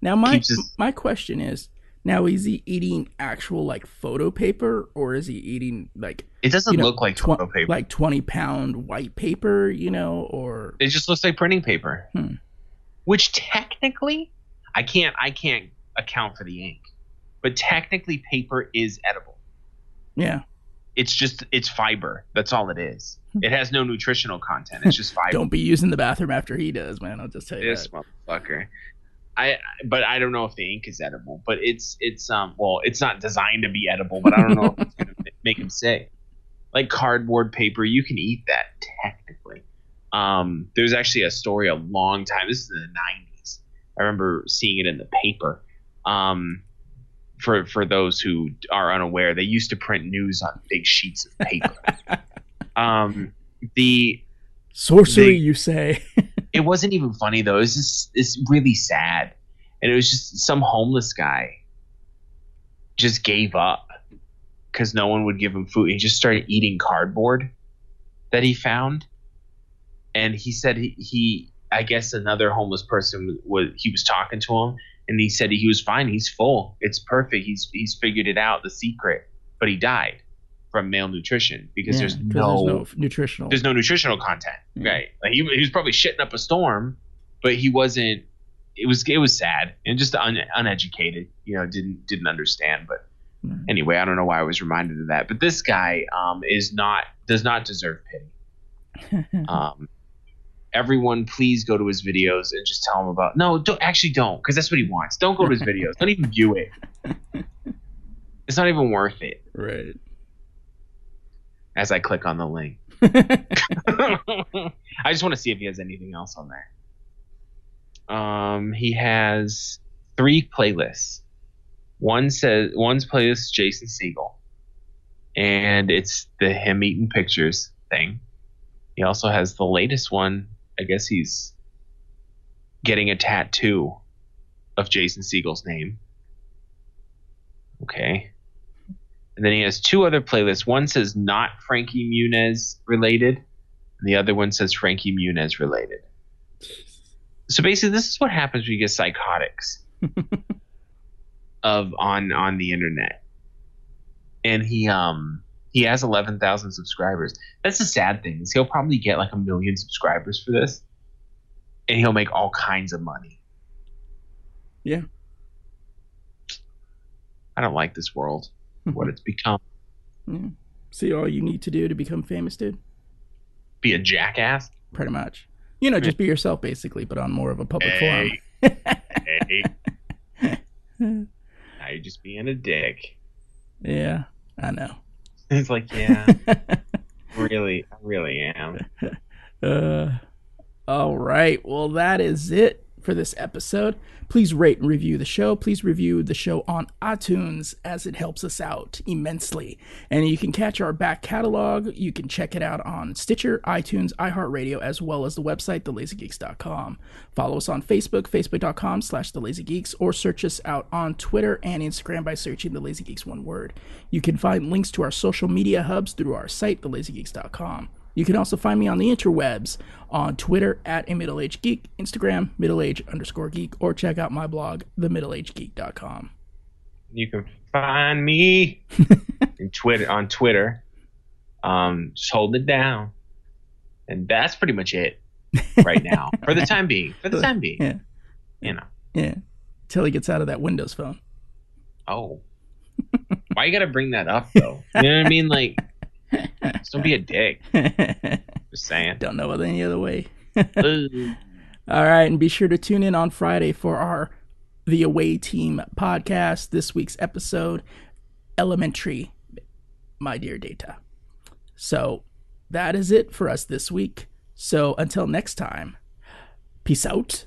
Now my his- my question is, now is he eating actual like photo paper or is he eating like it doesn't you know, look like twen- photo paper. like twenty pound white paper, you know, or It just looks like printing paper. Hmm. Which technically, I can't I can't account for the ink, but technically paper is edible. yeah, It's just it's fiber. That's all it is. It has no nutritional content. It's just fiber. don't be using the bathroom after he does, man. I'll just tell you this that. motherfucker. I but I don't know if the ink is edible, but it's it's um well it's not designed to be edible, but I don't know if it's gonna make him sick. like cardboard paper. You can eat that technically. Um, there's actually a story a long time. This is in the 90s. I remember seeing it in the paper. Um, for for those who are unaware, they used to print news on big sheets of paper. um, the Sorcery, They- you say? it wasn't even funny though. It was just it's really sad, and it was just some homeless guy just gave up because no one would give him food. He just started eating cardboard that he found, and he said he, he I guess another homeless person was he was talking to him, and he said he was fine. He's full. It's perfect. He's he's figured it out. The secret, but he died from malnutrition because Yeah, there's no there's no nutritional. there's no nutritional content, right? Like he, he was probably shitting up a storm, but he wasn't. It was it was sad and just un, uneducated. You know, didn't didn't understand. But anyway, I don't know why I was reminded of that. But this guy um, is not does not deserve pity. Um, everyone, please go to his videos and just tell him about. No, don't actually don't because that's what he wants. Don't go to his videos. Don't even view it. It's not even worth it. right. As I click on the link. I just want to see if he has anything else on there. Um, he has three playlists. One says one's playlist Jason Segel, and it's the him eating pictures thing. He also has the latest one. I guess he's getting a tattoo of Jason Segel's name. Okay. And then he has two other playlists. One says not Frankie Muniz related, and the other one says Frankie Muniz related. So basically, this is what happens when you get psychotics of on on the internet. And he um he has eleven thousand subscribers. That's the sad thing is he'll probably get like a million subscribers for this, and he'll make all kinds of money. Yeah. I don't like this world, what it's become. See all you need to do to become famous, dude. Be a jackass. Pretty much. You know, just be yourself, basically, but on more of a public Hey. forum. hey. now you're just being a dick. Yeah, I know. It's like, yeah, really, I really am. Uh, all right. Well, that is it for this episode. Please rate and review the show. Please review the show on iTunes as it helps us out immensely. And you can catch our back catalog. You can check it out on Stitcher, iTunes, iHeartRadio, as well as the website, thelazygeeks.com. Follow us on Facebook, facebook.com slash thelazygeeks, or search us out on Twitter and Instagram by searching The Lazy Geeks one word. You can find links to our social media hubs through our site, thelazygeeks.com. You can also find me on the interwebs on Twitter at a middle aged geek, Instagram middle age underscore geek, or check out my blog, themiddleagegeek.com. You can find me in Twitter on Twitter. Um, just holding it down, and that's pretty much it right now for the time being. For the time being, Yeah, you know. yeah. Till he gets out of that Windows phone. Oh, why you gotta bring that up though? You know what I mean? Like, just don't be a dick. Just saying. Don't know of any other way. All right, and be sure to tune in on Friday for our The Away Team podcast. This week's episode, Elementary, My Dear Data. So that is it for us this week. So until next time, peace out.